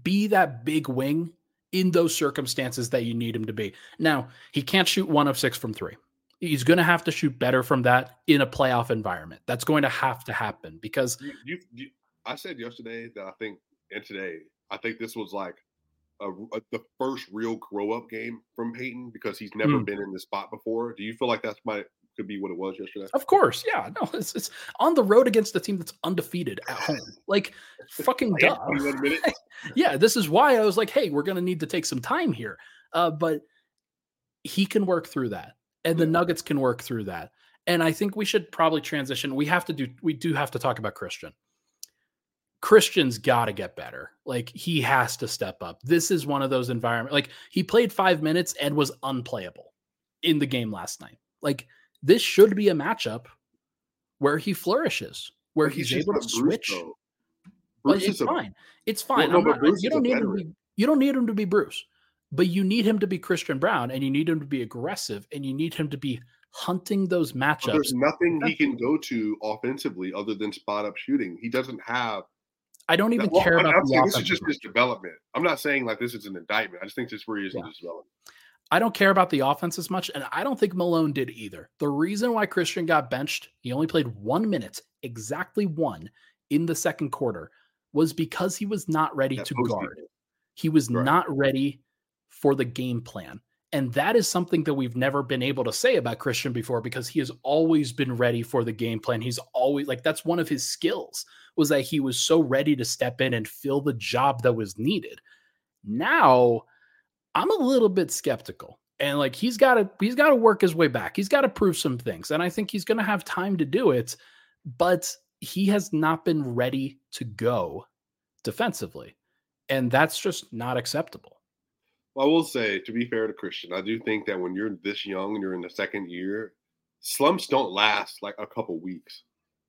be that big wing in those circumstances that you need him to be. Now, he can't shoot one of six from three. He's going to have to shoot better from that in a playoff environment. That's going to have to happen because you, you, you, I said yesterday that I think, and today, I think this was like a, a, the first real grow up game from Peyton because he's never mm. been in this spot before. Do you feel like that's my could be what it was yesterday. Of course, yeah. No, it's, it's on the road against a team that's undefeated at home. Like (laughs) fucking duh. (laughs) yeah, this is why I was like, hey, we're gonna need to take some time here. Uh, but he can work through that, and the Nuggets can work through that. And I think we should probably transition. We have to do. We do have to talk about Christian. Christian's got to get better. Like he has to step up. This is one of those environments. Like he played five minutes and was unplayable in the game last night. Like this should be a matchup where he flourishes, where he's, he's able to switch. But it's a, fine. It's fine. Well, no, not, you don't need him to be, you don't need him to be Bruce, but you need him to be Christian Braun and you need him to be aggressive, and you need him to be hunting those matchups. But there's nothing he can go to offensively other than spot up shooting. He doesn't have. I don't even well, care about. this is just his development. I'm not saying like this is an indictment. I just think this is where he is yeah. in his development. I don't care about the offense as much, and I don't think Malone did either. The reason why Christian got benched, he only played one minute, exactly one, in the second quarter, was because he was not ready to guard. He was right. not ready for the game plan. And that is something that we've never been able to say about Christian before because he has always been ready for the game plan. He's always like that's one of his skills was that he was so ready to step in and fill the job that was needed. Now, I'm a little bit skeptical. And like he's got to he's got to work his way back. He's got to prove some things. And I think he's going to have time to do it, but he has not been ready to go defensively. And that's just not acceptable. Well, I will say, to be fair to Christian, I do think that when you're this young and you're in the second year, slumps don't last like a couple weeks.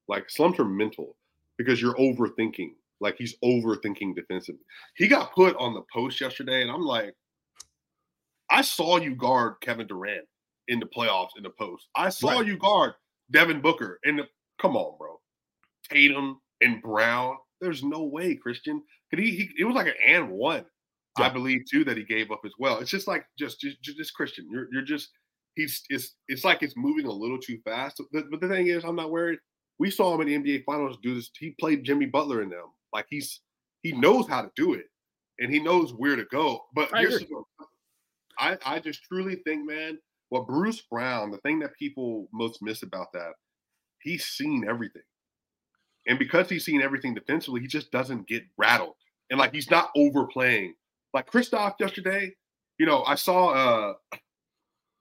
Like slumps are mental because you're overthinking. Like he's overthinking defensively. He got put on the post yesterday, and I'm like, I saw you guard Kevin Durant in the playoffs in the post. I saw right. you guard Devin Booker in the. Come on, bro. Tatum and Brown. There's no way, Christian. Could he, he it was like an and one, yeah. I believe too, that he gave up as well. It's just like just just, just Christian. You're you're just he's it's it's like it's moving a little too fast. But, but the thing is, I'm not worried. We saw him in the NBA Finals do this. He played Jimmy Butler in them. Like he's he knows how to do it, and he knows where to go. But here's I I just truly think, man, what Bruce Brown, the thing that people most miss about that, he's seen everything. And because he's seen everything defensively, he just doesn't get rattled. And like he's not overplaying. Like Kristaps yesterday, you know, I saw uh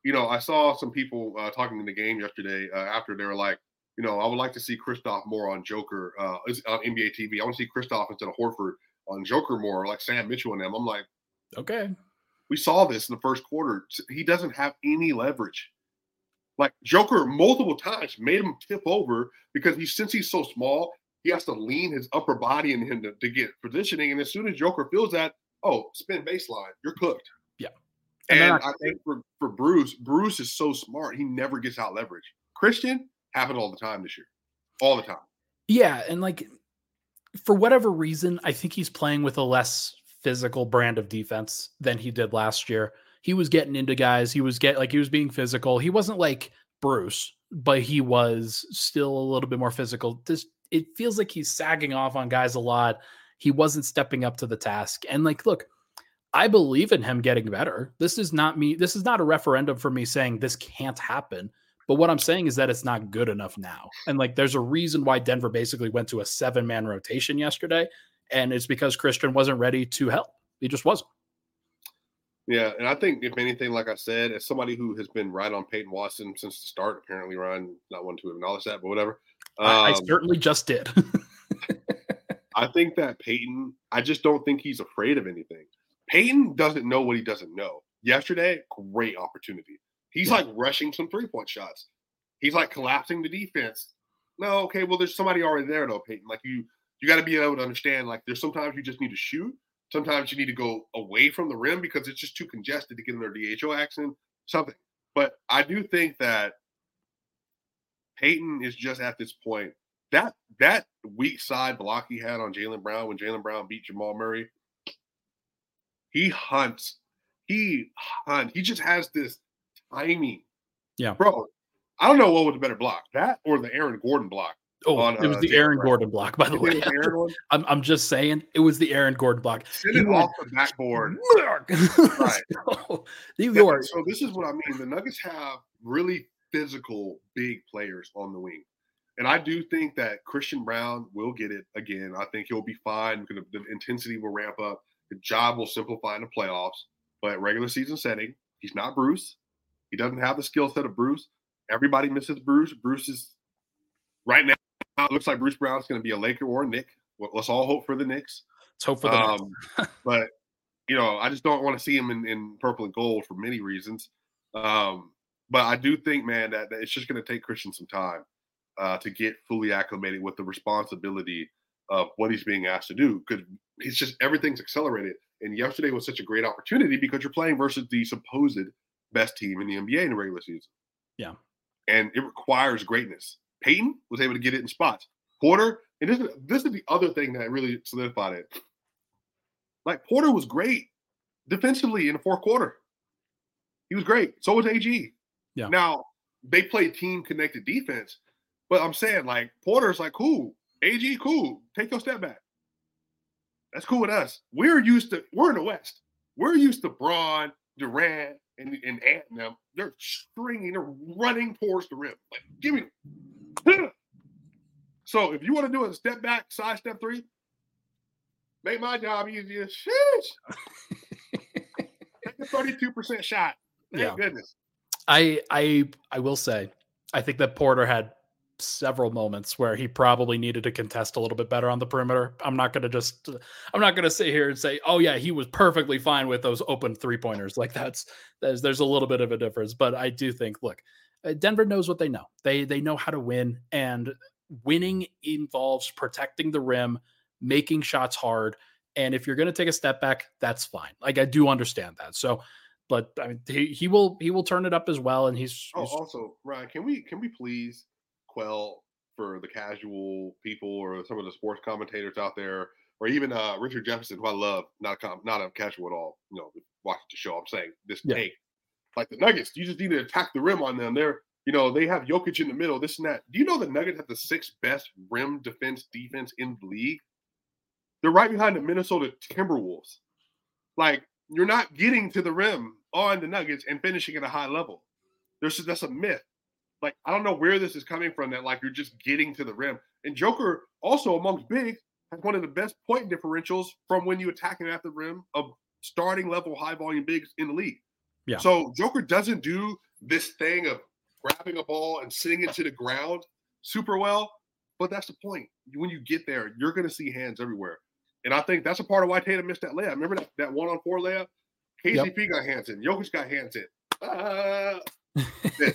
you know, I saw some people uh, talking in the game yesterday uh, after they were like, you know, I would like to see Kristaps more on Joker uh, on NBA TV. I want to see Kristaps instead of Horford on Joker more, like Sam Mitchell and them. I'm like, okay. We saw this in the first quarter. He doesn't have any leverage. Like Joker multiple times made him tip over because he since he's so small, he has to lean his upper body in him to, to get positioning. And as soon as Joker feels that, oh, spin baseline, you're cooked. Yeah. And, and I think for, for Bruce, Bruce is so smart. He never gets out leverage. Christian happened all the time this year. All the time. Yeah. And like for whatever reason, I think he's playing with a less physical brand of defense than he did last year he was getting into guys. He was get like he was being physical. He wasn't like Bruce, but he was still a little bit more physical. This it feels like he's sagging off on guys a lot. He wasn't stepping up to the task. And like, look, I believe in him getting better. This is not me. This is not a referendum for me saying this can't happen. But what I'm saying is that it's not good enough now. And like, there's a reason why Denver basically went to a seven man rotation yesterday. And it's because Christian wasn't ready to help. He just wasn't. Yeah, and I think if anything, like I said, as somebody who has been right on Peyton Watson since the start, apparently Ryan not one to acknowledge that, but whatever. Um, I, I, um, certainly just did. (laughs) I think that Peyton, I just don't think he's afraid of anything. Peyton doesn't know what he doesn't know. Yesterday, great opportunity. He's yeah. like rushing some three point shots. He's like collapsing the defense. No, okay, well, there's somebody already there though, Peyton. Like you, you got to be able to understand. Like there's sometimes you just need to shoot, Sometimes you need to go away from the rim because it's just too congested to get in their DHO action, something. But I do think that Peyton is just at this point. That that weak side block he had on Jaylen Brown when Jaylen Brown beat Jamal Murray, he hunts. He hunt. He just has this timing. Yeah. Bro, I don't know what was a better block, that or the Aaron Gordon block. Oh, on, it was uh, the Aaron Brown. Gordon block, by the way. (laughs) I'm, I'm just saying, it was the Aaron Gordon block. Send it off the backboard. right. (laughs) so, New York. So this is what I mean. The Nuggets have really physical, big players on the wing. And I do think that Christian Braun will get it again. I think he'll be fine. The intensity will ramp up. The job will simplify in the playoffs. But regular season setting, he's not Bruce. He doesn't have the skill set of Bruce. Everybody misses Bruce. Bruce is right now it looks like Bruce Brown's going to be a Laker or a Knick. Let's all hope for the Knicks. Let's hope for the um, (laughs) but you know, I just don't want to see him in, in purple and gold for many reasons. Um, but I do think, man, that, that it's just going to take Christian some time uh, to get fully acclimated with the responsibility of what he's being asked to do. Because it's just everything's accelerated. And yesterday was such a great opportunity because you're playing versus the supposed best team in the NBA in the regular season. Yeah. And it requires greatness. Peyton was able to get it in spots. Porter, and this is this is the other thing that really solidified it. Like Porter was great defensively in the fourth quarter. He was great. So was AG. Yeah. Now they play team connected defense, but I'm saying like Porter's like cool. AG cool. Take your step back. That's cool with us. We're used to we're in the West. We're used to Braun, Durant, and and Ant them. They're stringing, they're running towards the rim. Like, give me (clears throat) so if you want to do a step back, side step three, make my job easier. Sheesh. Take a 32% shot. Thank yeah. goodness. I I I will say, I think that Porter had several moments where he probably needed to contest a little bit better on the perimeter. I'm not going to just I'm not going to sit here and say, "Oh yeah, he was perfectly fine with those open three-pointers." Like that's there's there's a little bit of a difference, but I do think look, Denver knows what they know. They they know how to win and winning involves protecting the rim, making shots hard, and if you're going to take a step back, that's fine. Like I do understand that. So but I mean, he, he will he will turn it up as well, and he's, oh, he's also Ryan, can we can we please quell for the casual people or some of the sports commentators out there, or even uh, Richard Jefferson, who I love, not a com- not a casual at all. You know, watch the show. I'm saying this yeah. take, like the Nuggets, you just need to attack the rim on them. They're you know they have Jokic in the middle, this and that. Do you know the Nuggets have the sixth best rim defense defense in the league? They're right behind the Minnesota Timberwolves. Like you're not getting to the rim on the Nuggets and finishing at a high level. There's that's a myth. Like I don't know where this is coming from. That like you're just getting to the rim. And Joker also amongst bigs has one of the best point differentials from when you attack him at the rim of starting level high volume bigs in the league. Yeah. So Joker doesn't do this thing of grabbing a ball and sitting it to the ground super well. But that's the point. When you get there, you're going to see hands everywhere. And I think that's a part of why Tatum missed that layup. Remember that, that one on four layup? KCP yep. got hands in. Jokic got hands in. Uh, (laughs)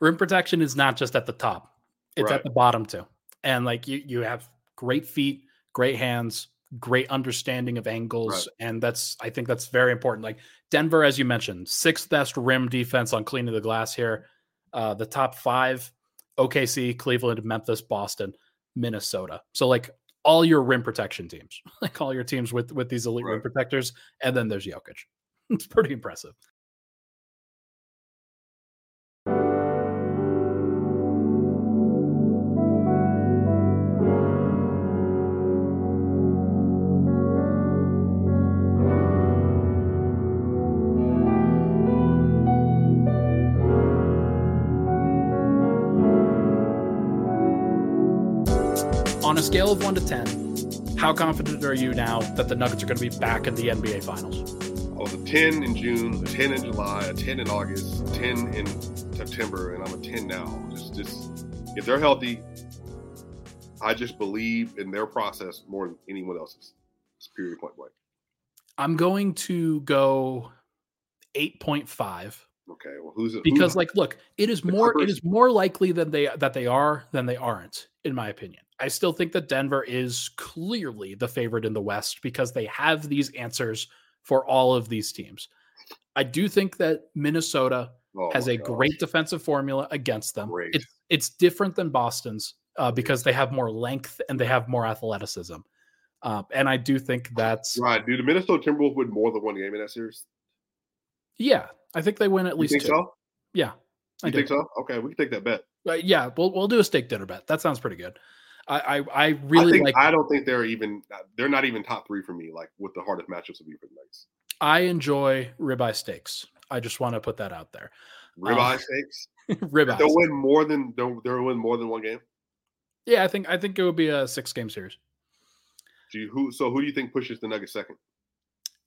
Rim protection is not just at the top; it's right. at the bottom too. And like you, you have great feet, great hands, great understanding of angles, right. and that's I think that's very important. Like Denver, as you mentioned, sixth best rim defense on cleaning the glass here. Uh, the top five: OKC, Cleveland, Memphis, Boston, Minnesota. So like all your rim protection teams, (laughs) like all your teams with with these elite right. rim protectors, and then there's Jokic. (laughs) it's pretty impressive. Scale of one to 10, how confident are you now that the Nuggets are going to be back in the NBA Finals? I was a 10 in June, a 10 in July, a 10 in August, a 10 in September, and I'm a 10 now. Just, just if they're healthy, I just believe in their process more than anyone else's. It's period point blank. I'm going to go 8.5. Okay, well, who's it? Because, like, look, it is more Clippers? it is more likely than they that they are than they aren't, in my opinion. I still think that Denver is clearly the favorite in the West because they have these answers for all of these teams. I do think that Minnesota oh has a gosh. great defensive formula against them. It's it's different than Boston's uh, because they have more length and they have more athleticism. Uh, and I do think that's right. Do the Minnesota Timberwolves win more than one game in that series? Yeah, I think they win at least two. So? Yeah, I you think so? Okay, we can take that bet. Uh, yeah, we'll we'll do a steak dinner bet. That sounds pretty good. I, I, I really I think, like. I don't think they're even. They're not even top three for me. Like what the hardest matchups would be for the Knights. I enjoy ribeye steaks. I just want to put that out there. Ribeye um, steaks. (laughs) ribeye. They'll win more than they'll, they'll win more than one game. Yeah, I think I think it would be a six game series. Do you who? So who do you think pushes the Nuggets second?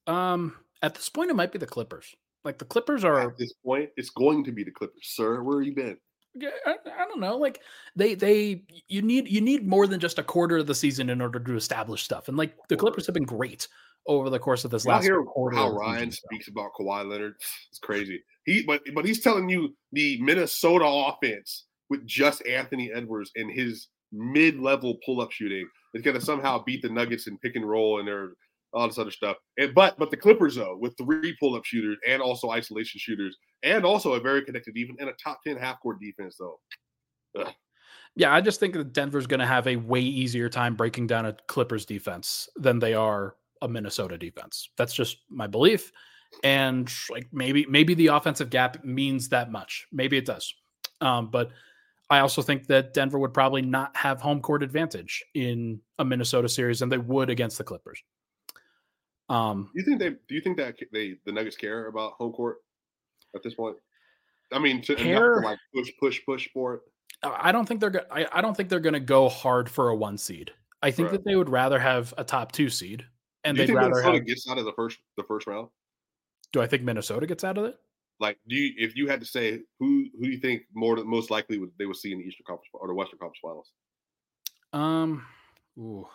Um, at this point, it might be the Clippers. Like the Clippers are at this point, it's going to be the Clippers, sir. Where have you been? I, I, don't know. Like they they you need you need more than just a quarter of the season in order to establish stuff. And like the Clippers have been great over the course of this last hear quarter. How Ryan speaks about Kawhi Leonard, (sighs) it's crazy. He but but he's telling you the Minnesota offense with just Anthony Edwards and his mid-level pull-up shooting is going to somehow beat the Nuggets in pick and roll and their all this other stuff. And, but but the Clippers though, with three pull-up shooters and also isolation shooters, and also a very connected even and a top ten half-court defense though. Ugh. Yeah, I just think that Denver's going to have a way easier time breaking down a Clippers defense than they are a Minnesota defense. That's just my belief. And like maybe maybe the offensive gap means that much. Maybe it does. Um, but I also think that Denver would probably not have home court advantage in a Minnesota series than they would against the Clippers. Um, do you think they? Do you think that they the Nuggets care about home court at this point? I mean, to, care, to like push, push, push for it. I don't think they're. Go- I, I don't think they're going to go hard for a one seed. I think right. that they would rather have a top two seed, and they'd rather Minnesota have, gets out of the first the first round. Do I think Minnesota gets out of it? like do you if you had to say who who do you think more most likely would they would see in the Eastern Conference or the Western Conference Finals? Um, ooh,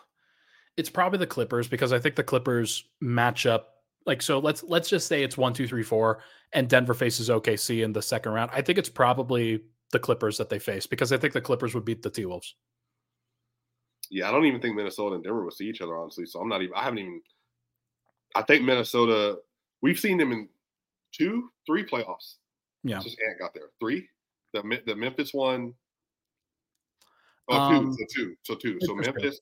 it's probably the Clippers because I think the Clippers match up. Like so, let's let's just say it's one, two, three, four, and Denver faces OKC in the second round. I think it's probably the Clippers that they face because I think the Clippers would beat the T Wolves. Yeah, I don't even think Minnesota and Denver will see each other honestly. So I'm not even. I haven't even. I think Minnesota. We've seen them in two, three playoffs. Yeah, just Ant got there. Three. The the Memphis one. Oh, Um, two. So two. So two. So Memphis,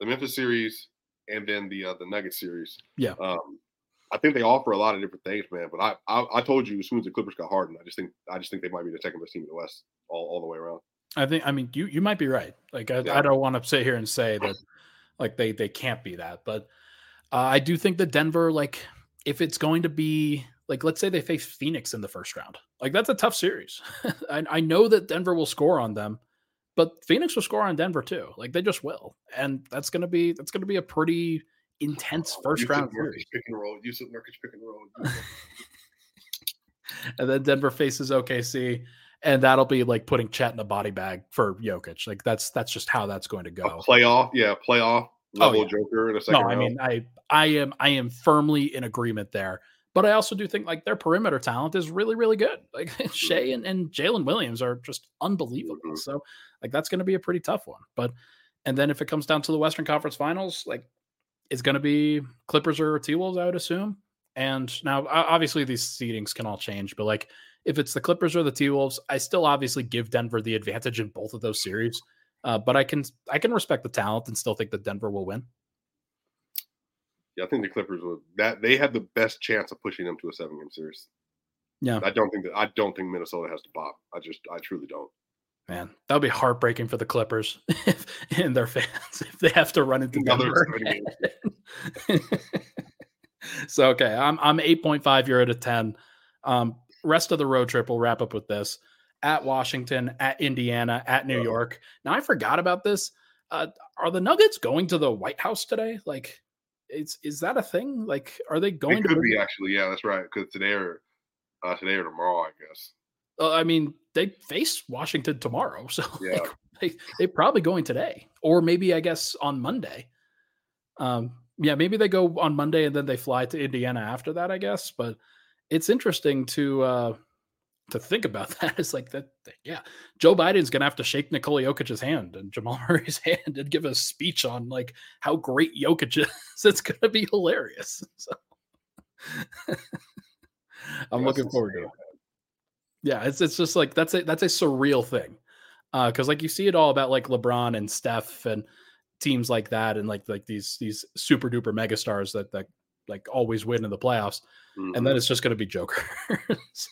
the Memphis series, and then the uh, the Nugget series. Yeah. Um, I think they offer a lot of different things, man. But I, I I told you as soon as the Clippers got hardened, I just think I just think they might be the second best team in the West all, all the way around. I think. I mean, you you might be right. Like I, Yeah. I don't want to sit here and say that like they they can't be that, but uh, I do think that Denver, like, if it's going to be like, let's say they face Phoenix in the first round, like that's a tough series. (laughs) I, I know that Denver will score on them, but Phoenix will score on Denver too. Like they just will, and that's gonna be that's gonna be a pretty intense first Jusuf round series. pick and roll. Jusuf Nurkic pick and roll. (laughs) and then Denver faces OKC, and that'll be like putting Chet in a body bag for Jokic. Like that's that's just how that's going to a go. playoff, yeah, playoff level Oh, yeah. Joker in a second No, I mean I I am I am firmly in agreement there. But I also do think like their perimeter talent is really, really good. Like (laughs) Shai and, and Jalen Williams are just unbelievable. Mhm. So like that's going to be a pretty tough one. But and then if it comes down to the Western Conference Finals, like it's going to be Clippers or T Wolves, I would assume. And now obviously these seedings can all change, but like if it's the Clippers or the T Wolves, I still obviously give Denver the advantage in both of those series. Uh, but I can I can respect the talent and still think that Denver will win. yeah, I think the Clippers would that they have the best chance of pushing them to a seven game series. Yeah. I don't think that I don't think Minnesota has to pop. I just I truly don't. Man, that would be heartbreaking for the Clippers if, (laughs) and their fans (laughs) if they have to run into Denver. (laughs) so okay, I'm I'm 8.5. You're at a 10. Um, rest of the road trip, we'll wrap up with this at Washington, at Indiana, at New. York. Now I forgot about this. Uh, are the Nuggets going to the White House today? Like, is is that a thing? Like, are they going It to? could be actually, yeah, that's right. Because today or uh, today or tomorrow, I guess. Uh, I mean, they face Washington tomorrow, so (laughs) Yeah. like, they they probably going today, or maybe I guess on Monday. Um, yeah, maybe they go on Monday and then they fly to Indiana after that, I guess. But it's interesting to uh to think about (laughs) that. It's like that. Yeah, Joe Biden's gonna have to shake Nikola Jokic's hand and Jamal (laughs) Murray's hand and give a speech on like how great Jokic is. It's gonna be hilarious. So. I'm looking forward to it. Yeah it's it's just like that's a that's a surreal thing uh because like you see it all about like lebron and steph and teams like that and like like these these super duper megastars that that like always win in the playoffs Mhm. and then it's just going to be joker (laughs) So,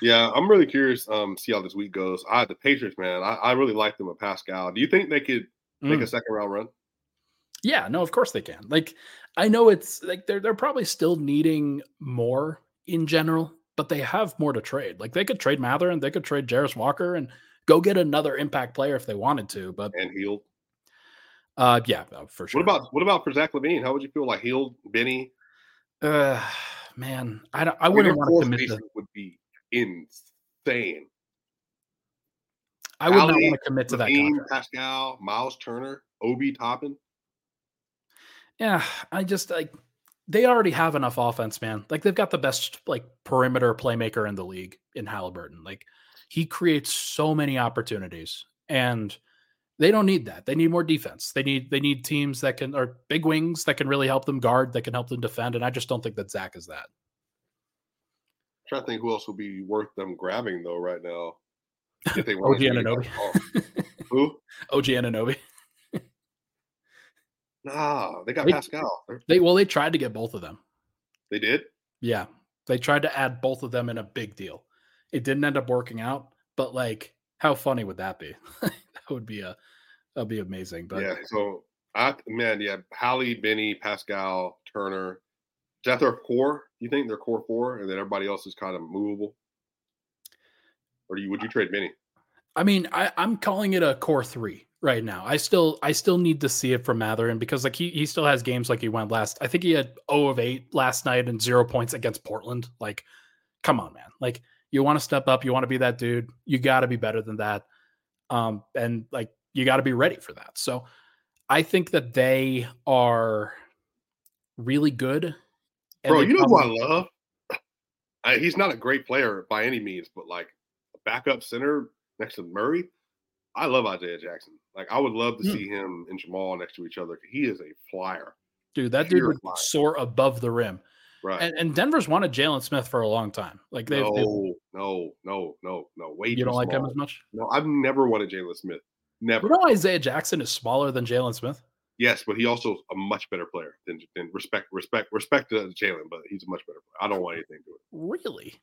Yeah, I'm really curious. Um, see how this week goes. I the Patriots, man. I, I really like them with Pascal. Do you think they could make mm. a second round run? yeah no of course they can like i know it's like they're they're probably still needing more in general but they have more to trade like they could trade Mathurin and they could trade Jarace Walker and go get another impact player if they wanted to but And healed. uh yeah uh, for sure What about what about for Zach LaVine? How would you feel like healed Benny? Uh, man, I don't. I wouldn't want to commit to. would be insane. I would not want to commit to that Levine, contract. Pascal, Miles Turner, Obi Toppin. Yeah, I just like they already have enough offense, man. Like they've got the best like perimeter playmaker in the league in Halliburton. Like he creates so many opportunities, and they don't need that. They need more defense. They need they need teams that can or big wings that can really help them guard, that can help them defend. And I just don't think that Zach is that. trying to think who else would be worth them grabbing though right now. If they OG (laughs) wanted to get Anunoby. back- Who? (laughs) OG Anunoby. Nah, they got They- Pascal. They're- well, they tried to get both of them. They did. Yeah. They tried to add both of them in a big deal. It didn't end up working out, but like how funny would that be? (laughs) that would be a that'd be amazing. But yeah. So I man, yeah, Hallie, Benny, Pascal, Turner. Is that their core? You think they're core four, and then everybody else is kind of movable? Or do you would you trade Benny? I mean, I, I'm calling it a core three right now. I still I still need to see it from Mathurin because like he he still has games like he went last. I think he had 0 of 8 last night and zero points against Portland. Like come on, man. Like you want to step up, you want to be that dude. You got to be better than that. Um, and like you got to be ready for that. So I think that they are really good. Bro, you know probably- who I love? I, he's not a great player by any means, but like a backup center next to Murray, I love Isaiah Jackson. Like I would love to hmm. see him and Jamal next to each other. He is a flyer. Dude, that dude would flyer. soar above the rim. Right. And, and Denver's wanted Jalen Smith for a long time. Like they've no, no, no, no, no. Wait, you don't like him as much? No, I've never wanted Jalen Smith. Never. You know Isaiah Jackson is smaller than Jalen Smith? Yes, but he also a much better player than, than respect, respect, respect to Jalen, but he's a much better player. I don't want anything to it. Really?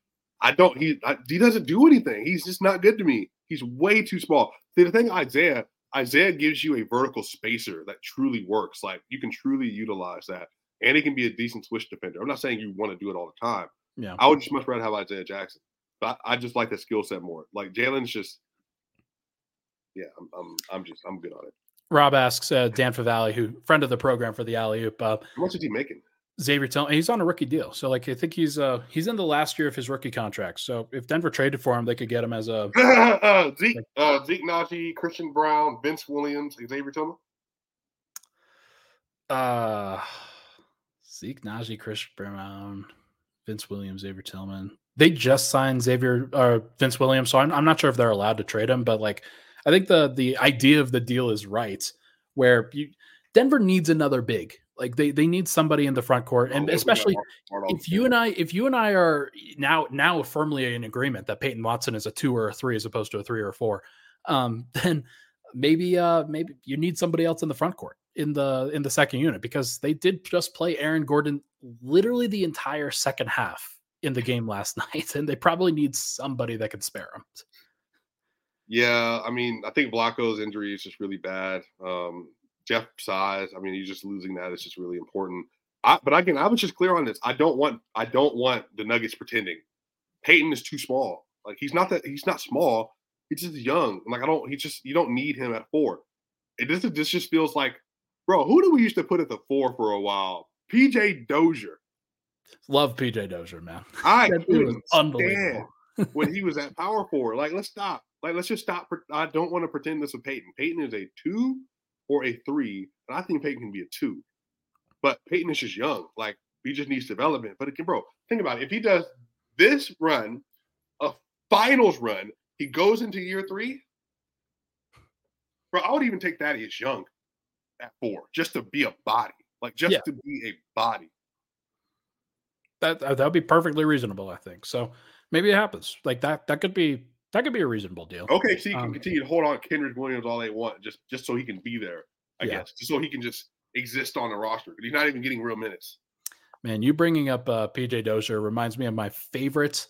I don't. He I, he doesn't do anything. He's just not good to me. He's way too small. See, the thing, Isaiah, Isaiah gives you a vertical spacer that truly works. Like you can truly utilize that, and he can be a decent switch defender. I'm not saying you want to do it all the time. Yeah, I would just much rather have Isaiah Jackson, but I, I just like the skill set more. Like Jalen's just, yeah, I'm, I'm, I'm just, I'm good on it. Rob asks uh, Dan Favale, who friend of the program for the alley oop. Uh, How much is he making? Xavier Tillman, he's on a rookie deal. So like I think he's uh he's in the last year of his rookie contract. So if Denver traded for him, they could get him as a (laughs) uh, Zeke uh, Zeke Nnaji, Christian Braun, Vince Williams, Xavier Tillman. Uh Zeke Nnaji, Christian Braun, Vince Williams, Xavier Tillman. They just signed Xavier or uh, Vince Williams, so I'm I'm not sure if they're allowed to trade him, but like I think the the idea of the deal is right, where you Denver needs another big. Like they they need somebody in the front court, and especially if you and I if you and I are now now firmly in agreement that Peyton Watson is a two or a three as opposed to a three or a four, um, (laughs) then maybe uh maybe you need somebody else in the front court in the in the second unit because they did just play Aaron Gordon literally the entire second half in the game last (laughs) night, and they probably need somebody that can spare him. Yeah, I mean, I think Vlatko's injury is just really bad. Um, Jeff size. I mean, he's just losing that. It's just really important. I, but again, I was just clear on this. I don't want I don't want the Nuggets pretending Peyton is too small. Like he's not that he's not small. He's just young. Like I don't. He just you don't need him at four. It this this just feels like, bro. Who do we used to put at the four for a while? PJ Dozier. Love PJ Dozier, man. I (laughs) couldn't stand when (laughs) he was at power four. Like let's stop. Like let's just stop. I don't want to pretend this with Peyton. Peyton is a two or a three. And I think Peyton can be a two. But Peyton is just young. Like he just needs development. But again, bro, think about it. If he does this run, a finals run, he goes into year three. Bro, I would even take that as young at four, just to be a body. Like just yeah. to be a body. That that would be perfectly reasonable, I think. So maybe it happens. Like that that could be that could be a reasonable deal. Okay, so you can um, continue to hold on Kenrich Williams all they want, just just so he can be there. I yeah. guess just so he can just exist on the roster. But he's not even getting real minutes. Man, you bringing up uh, PJ Dozier reminds me of my favorite,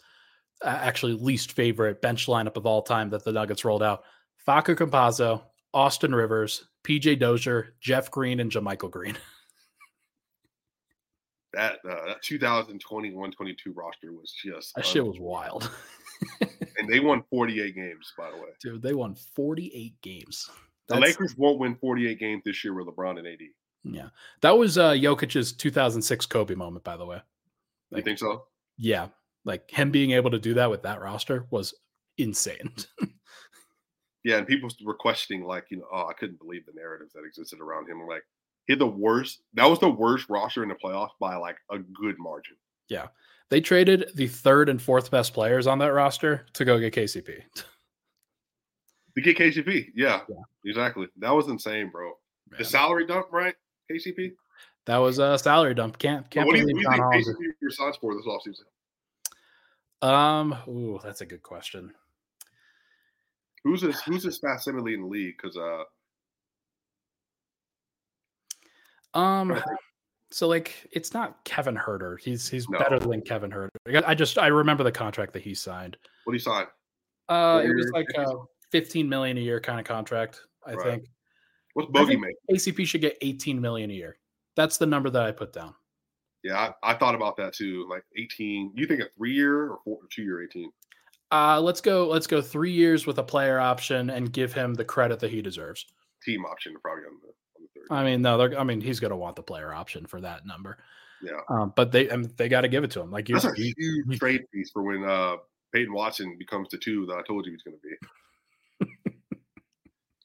uh, actually least favorite bench lineup of all time that the Nuggets rolled out: Facu Campazzo, Austin Rivers, PJ Dozier, Jeff Green, and JaMychal Green. (laughs) that uh, that 2021-22 roster was just that shit was wild. (laughs) and they won 48 games, by the way. Dude, they won 48 games. That's, the Lakers won't win 48 games this year with LeBron and AD. Yeah. That was uh Jokic's 2006 Kobe moment, by the way. Like, you think so? Yeah. Like him being able to do that with that roster was insane. (laughs) yeah, and people were questioning, like, you know, oh, I couldn't believe the narratives that existed around him. Like, he had the worst, that was the worst roster in the playoffs by like a good margin. Yeah. They traded the third and fourth best players on that roster to go get KCP. (laughs) To get KCP, yeah, yeah. exactly. That was insane, bro. Man. The salary dump, right? KCP. That was a salary dump. Can't can't. What do you, you think KCP your signs for this offseason? Um, ooh, that's a good question. Who's this? Who's this facsimile in the league? Because uh, um, so like it's not Kevin Huerter. He's he's no. better than Kevin Huerter. I just I remember the contract that he signed. What did he signed? Uh, it was like a 15 million a year kind of contract. I right. think. What's Bogey make? ACP should get 18 million a year. That's the number that I put down. Yeah, I, I thought about that too. Like 18. You think a three year or four, two year 18? Uh, let's go. Let's go three years with a player option and give him the credit that he deserves. Team option probably on the I mean, no, they're, I mean, he's going to want the player option for that number. Yeah. Um, but they I mean, they got to give it to him. Like That's you, a huge you- trade piece for when uh, Peyton Watson becomes the two that I told you he's going to be. (laughs)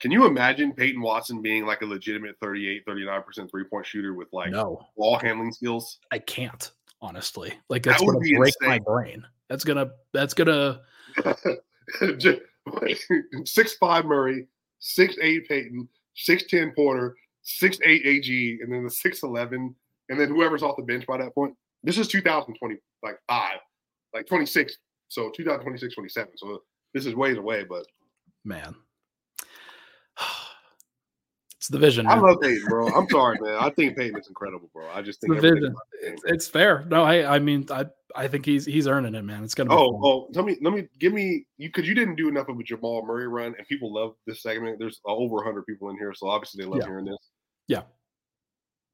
Can you imagine Peyton Watson being like a legitimate 38, 39% three point shooter with like no, ball handling skills? I can't. Honestly, like That that's would gonna be break my brain. That's gonna that's gonna (laughs) (laughs) six five Murray, six eight Peyton, six ten Porter, six eight AG, and then the six eleven, and then whoever's off the bench by that point. This is 2020, like five, like 26. So 2026, 27. So this is ways away, but man. (sighs) It's the vision. I man. love Peyton, bro. I'm sorry, man. I think Peyton is incredible, bro. I just It's think the vision. about the game. It's, it's fair. No, I I mean I I think he's he's earning it, man. It's gonna be Oh, fun. oh, tell me, let me give me you because you didn't do enough of a Jamal Murray run, and people love this segment. There's over 100 people in here, so obviously they love Yeah. hearing this. Yeah.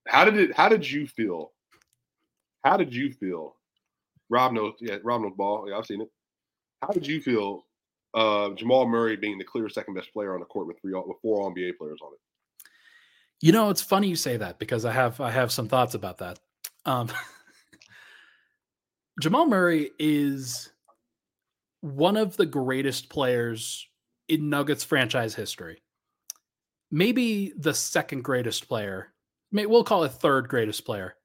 How did it? How did you feel? How did you feel? Rob knows. Yeah, Rob knows ball. Yeah, I've seen it. How did you feel? Uh, Jamal Murray being the clear second best player on the court with three, with four NBA players on it. You know, it's funny you say that because I have I have some thoughts about that. Um, (laughs) Jamal Murray is one of the greatest players in Nuggets franchise history. Maybe the second greatest player. May, we'll call it third greatest player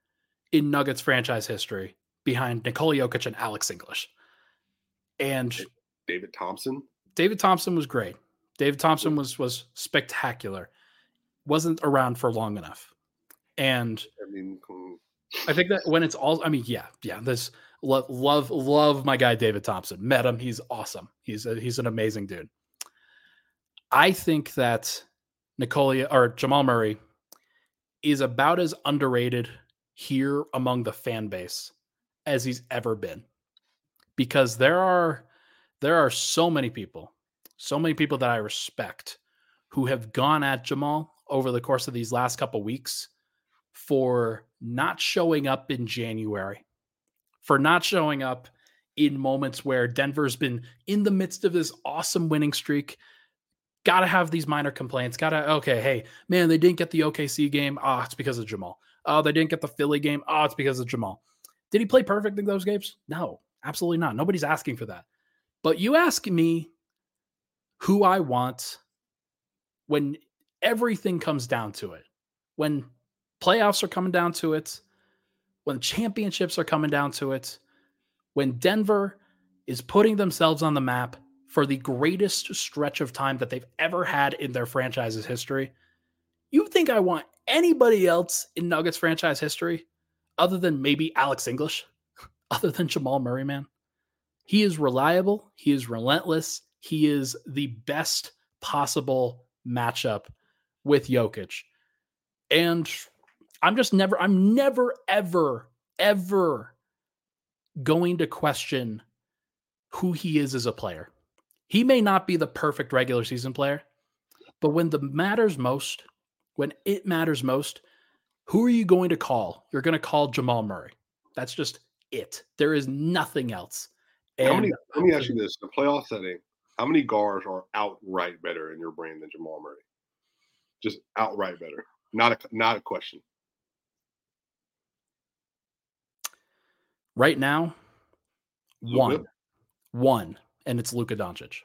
in Nuggets franchise history behind Nikola Jokic and Alex English. And David Thompson. David Thompson was great. David Thompson was was spectacular. Wasn't around for long enough. And I mean, I think that when it's all I mean, yeah, yeah, this love love love my guy David Thompson. Met him, he's awesome. He's a, he's an amazing dude. I think that Nicolia or Jamal Murray is about as underrated here among the fan base as he's ever been. Because there are there are so many people, so many people that I respect who have gone at Jamal over the course of these last couple weeks for not showing up in January, for not showing up in moments where Denver's been in the midst of this awesome winning streak. Got to have these minor complaints. Got to, okay, hey, man, they didn't get the OKC game. Oh, it's because of Jamal. Oh, they didn't get the Philly game. Oh, it's because of Jamal. Did he play perfect in those games? No, absolutely not. Nobody's asking for that. But you ask me who I want when everything comes down to it, when playoffs are coming down to it, when championships are coming down to it, when Denver is putting themselves on the map for the greatest stretch of time that they've ever had in their franchise's history. You think I want anybody else in Nuggets franchise history other than maybe Alex English, (laughs) other than Jamal Murray, man? He is reliable, he is relentless, he is the best possible matchup with Jokic. And I'm just never, I'm never, ever, ever going to question who he is as a player. He may not be the perfect regular season player, but when the matters most, when it matters most, who are you going to call? You're going to call Jamal Murray. That's just it. There is nothing else. how many? Let me ask you this: in a playoff setting, how many guards are outright better in your brain than Jamal Murray? Just outright better. Not a not a question. right now, one, one, and it's Luka Doncic.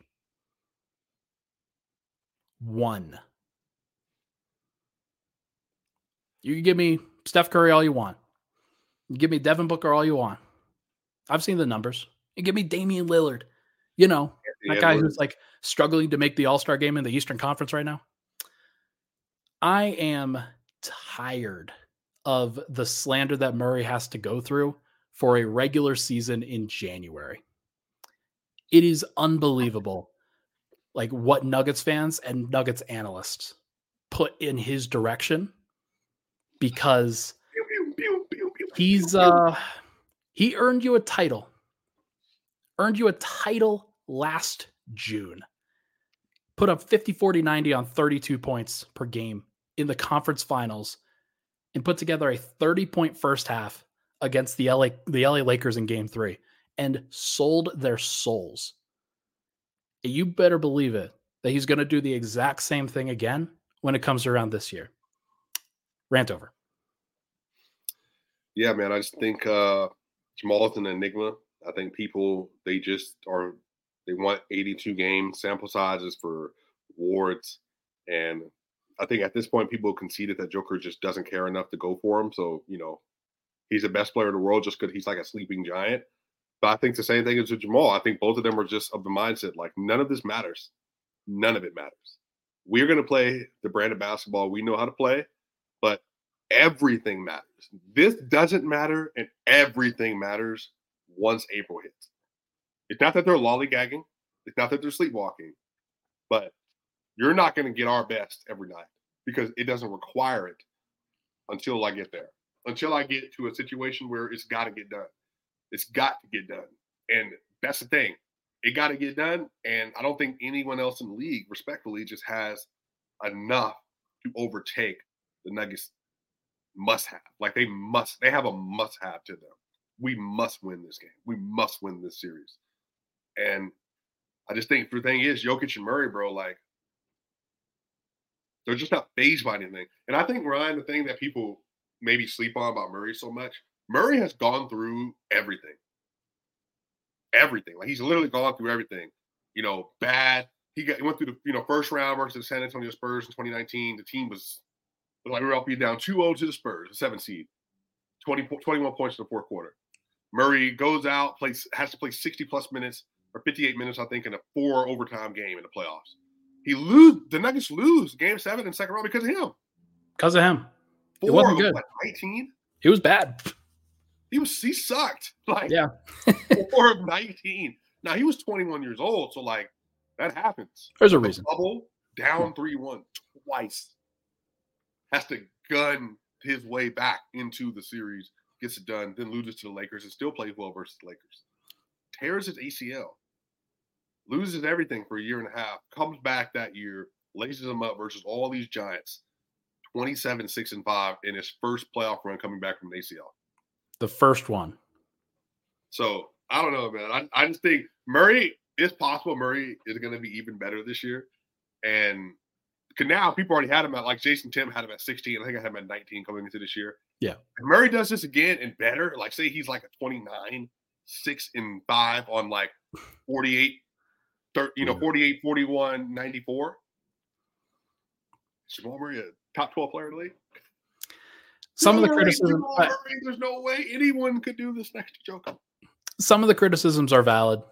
One. You can give me Steph Curry all you want. You give me Devin Booker all you want. I've seen the numbers. You give me Damian Lillard. You know, that Yeah, guy we're- who's like struggling to make the All Star game in the Eastern Conference right now. I am tired of the slander that Murray has to go through for a regular season in January. It is unbelievable, like what Nuggets fans and Nuggets analysts put in his direction because he's uh he earned you a title earned you a title last june put up 50 40 90 on 32 points per game in the conference finals and put together a 30 point first half against the LA the LA Lakers in game 3 and sold their souls you better believe it that he's going to do the exact same thing again when it comes around this year rant over Yeah, man. I just think uh, Jamal is an enigma. I think people they just are they want 82 game sample sizes for wards, and I think at this point people conceded that Joker just doesn't care enough to go for him. So you know, he's the best player in the world just because he's like a sleeping giant. But I think the same thing is with Jamal. I think both of them are just of the mindset like none of this matters. None of it matters. We're going to play the brand of basketball we know how to play, but everything matters. This doesn't matter, and everything matters once April hits. It's not that they're lollygagging, it's not that they're sleepwalking, but you're not going to get our best every night because it doesn't require it until I get there. Until I get to a situation where it's got to get done. It's got to get done. And that's the thing. It got to get done. And I don't think anyone else in the league, respectfully, just has enough to overtake the Nuggets must have. Like they must, they have a must have to them. We must win this game. We must win this series. And I just think the thing is, Jokic and Murray, bro, like they're just not phased by anything. And I think Ryan, the thing that people maybe sleep on about Murray so much, Murray has gone through everything. Everything. Like he's literally gone through everything. You know, bad. He got he went through the you know first round versus the San Antonio Spurs in 2019. The team was like we were up down 2-0 to the Spurs, the seven seed, 20, 21 points in the fourth quarter. Murray goes out, plays has to play 60 plus minutes or 58 minutes, I think, in a four overtime game in the playoffs. He lose the Nuggets lose game seven in second round because of him. Because of him. Four it wasn't good. 19. It was bad. He was he sucked. (laughs) Like yeah, four of 19. Now he was 21 years old, so like that happens. There's a reason. Bubble down 3-1 twice. Has to gun his way back into the series, gets it done, then loses to the Lakers and still plays well versus the Lakers. Tears his ACL loses everything for a year and a half, comes back that year, laces them up versus all these giants, 27, 6, and 5 in his first playoff run coming back from ACL. The first one. So I don't know, man. I, I just think Murray, it's possible Murray is going to be even better this year. And can now people already had him at like Jason Tim had him at 16. I think I had him at 19 coming into this year. Yeah. If Murray does this again and better, like say he's like a 29, 6 and 5 on like 48 thir- you know, 48, 41, 94. Jamal Murray, a top 12 player in the league. Some of the criticism, there's no way anyone could do this next to Joker. Some of the criticisms are valid.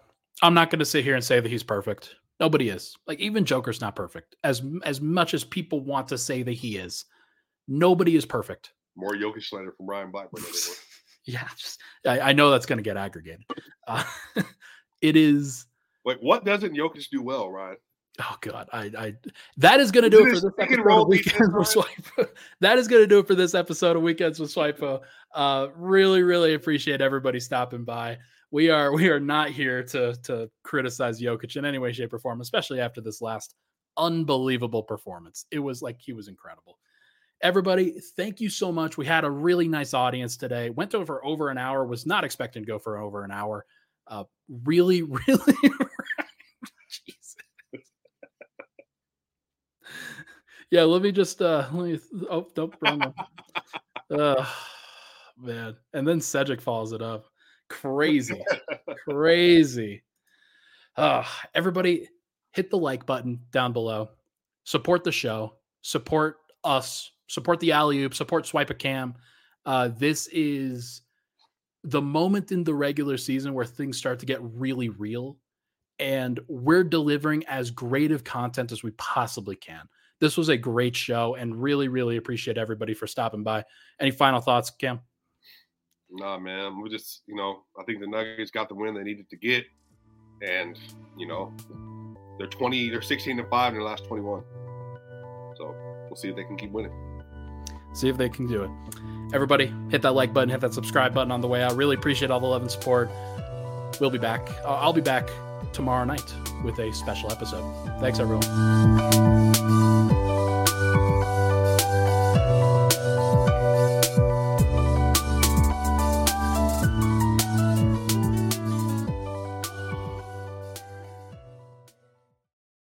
I'm not going to sit here and say that he's perfect. Nobody is. Like even Joker's not perfect. As as much as people want to say that he is, nobody is perfect. More Jokic slander from Ryan Blackburn. (laughs) yeah, just, I, I, know that's going to get aggregated. Uh, (laughs) it is like, what doesn't Jokic do well, Ryan? Oh God, I, I that is going to (laughs) do it for this episode of Weekends with Swipa. that is going to do it for this episode of Weekends with Swipa. Uh, really, really appreciate everybody stopping by. We are we are not here to to criticize Jokic in any way, shape, or form, especially after this last unbelievable performance. It was like he was incredible. Everybody, thank you so much. We had a really nice audience today. Went over over an hour. Was not expecting to go for over an hour. Uh, really, (laughs) really, yeah, let me just uh let me oh don't wrong uh man. And then Cedric follows it up. Crazy. Crazy. Uh everybody hit the like button down below. Support the show. Support us. Support the alley oop. Support Swipa Cam. Uh, this is the moment in the regular season where things start to get really real and we're delivering as great of content as we possibly can. This was a great show and really, really appreciate everybody for stopping by. Any final thoughts, Cam? Nah, man. We just, you know, I think the Nuggets got the win they needed to get. And, you know, they're 20, they're 16 and 5 in their last 21. So we'll see if they can keep winning. See if they can do it. Everybody, hit that like button, hit that subscribe button on the way out. Really appreciate all the love and support. We'll be back. Uh, I'll be back tomorrow night with a special episode. Thanks, everyone.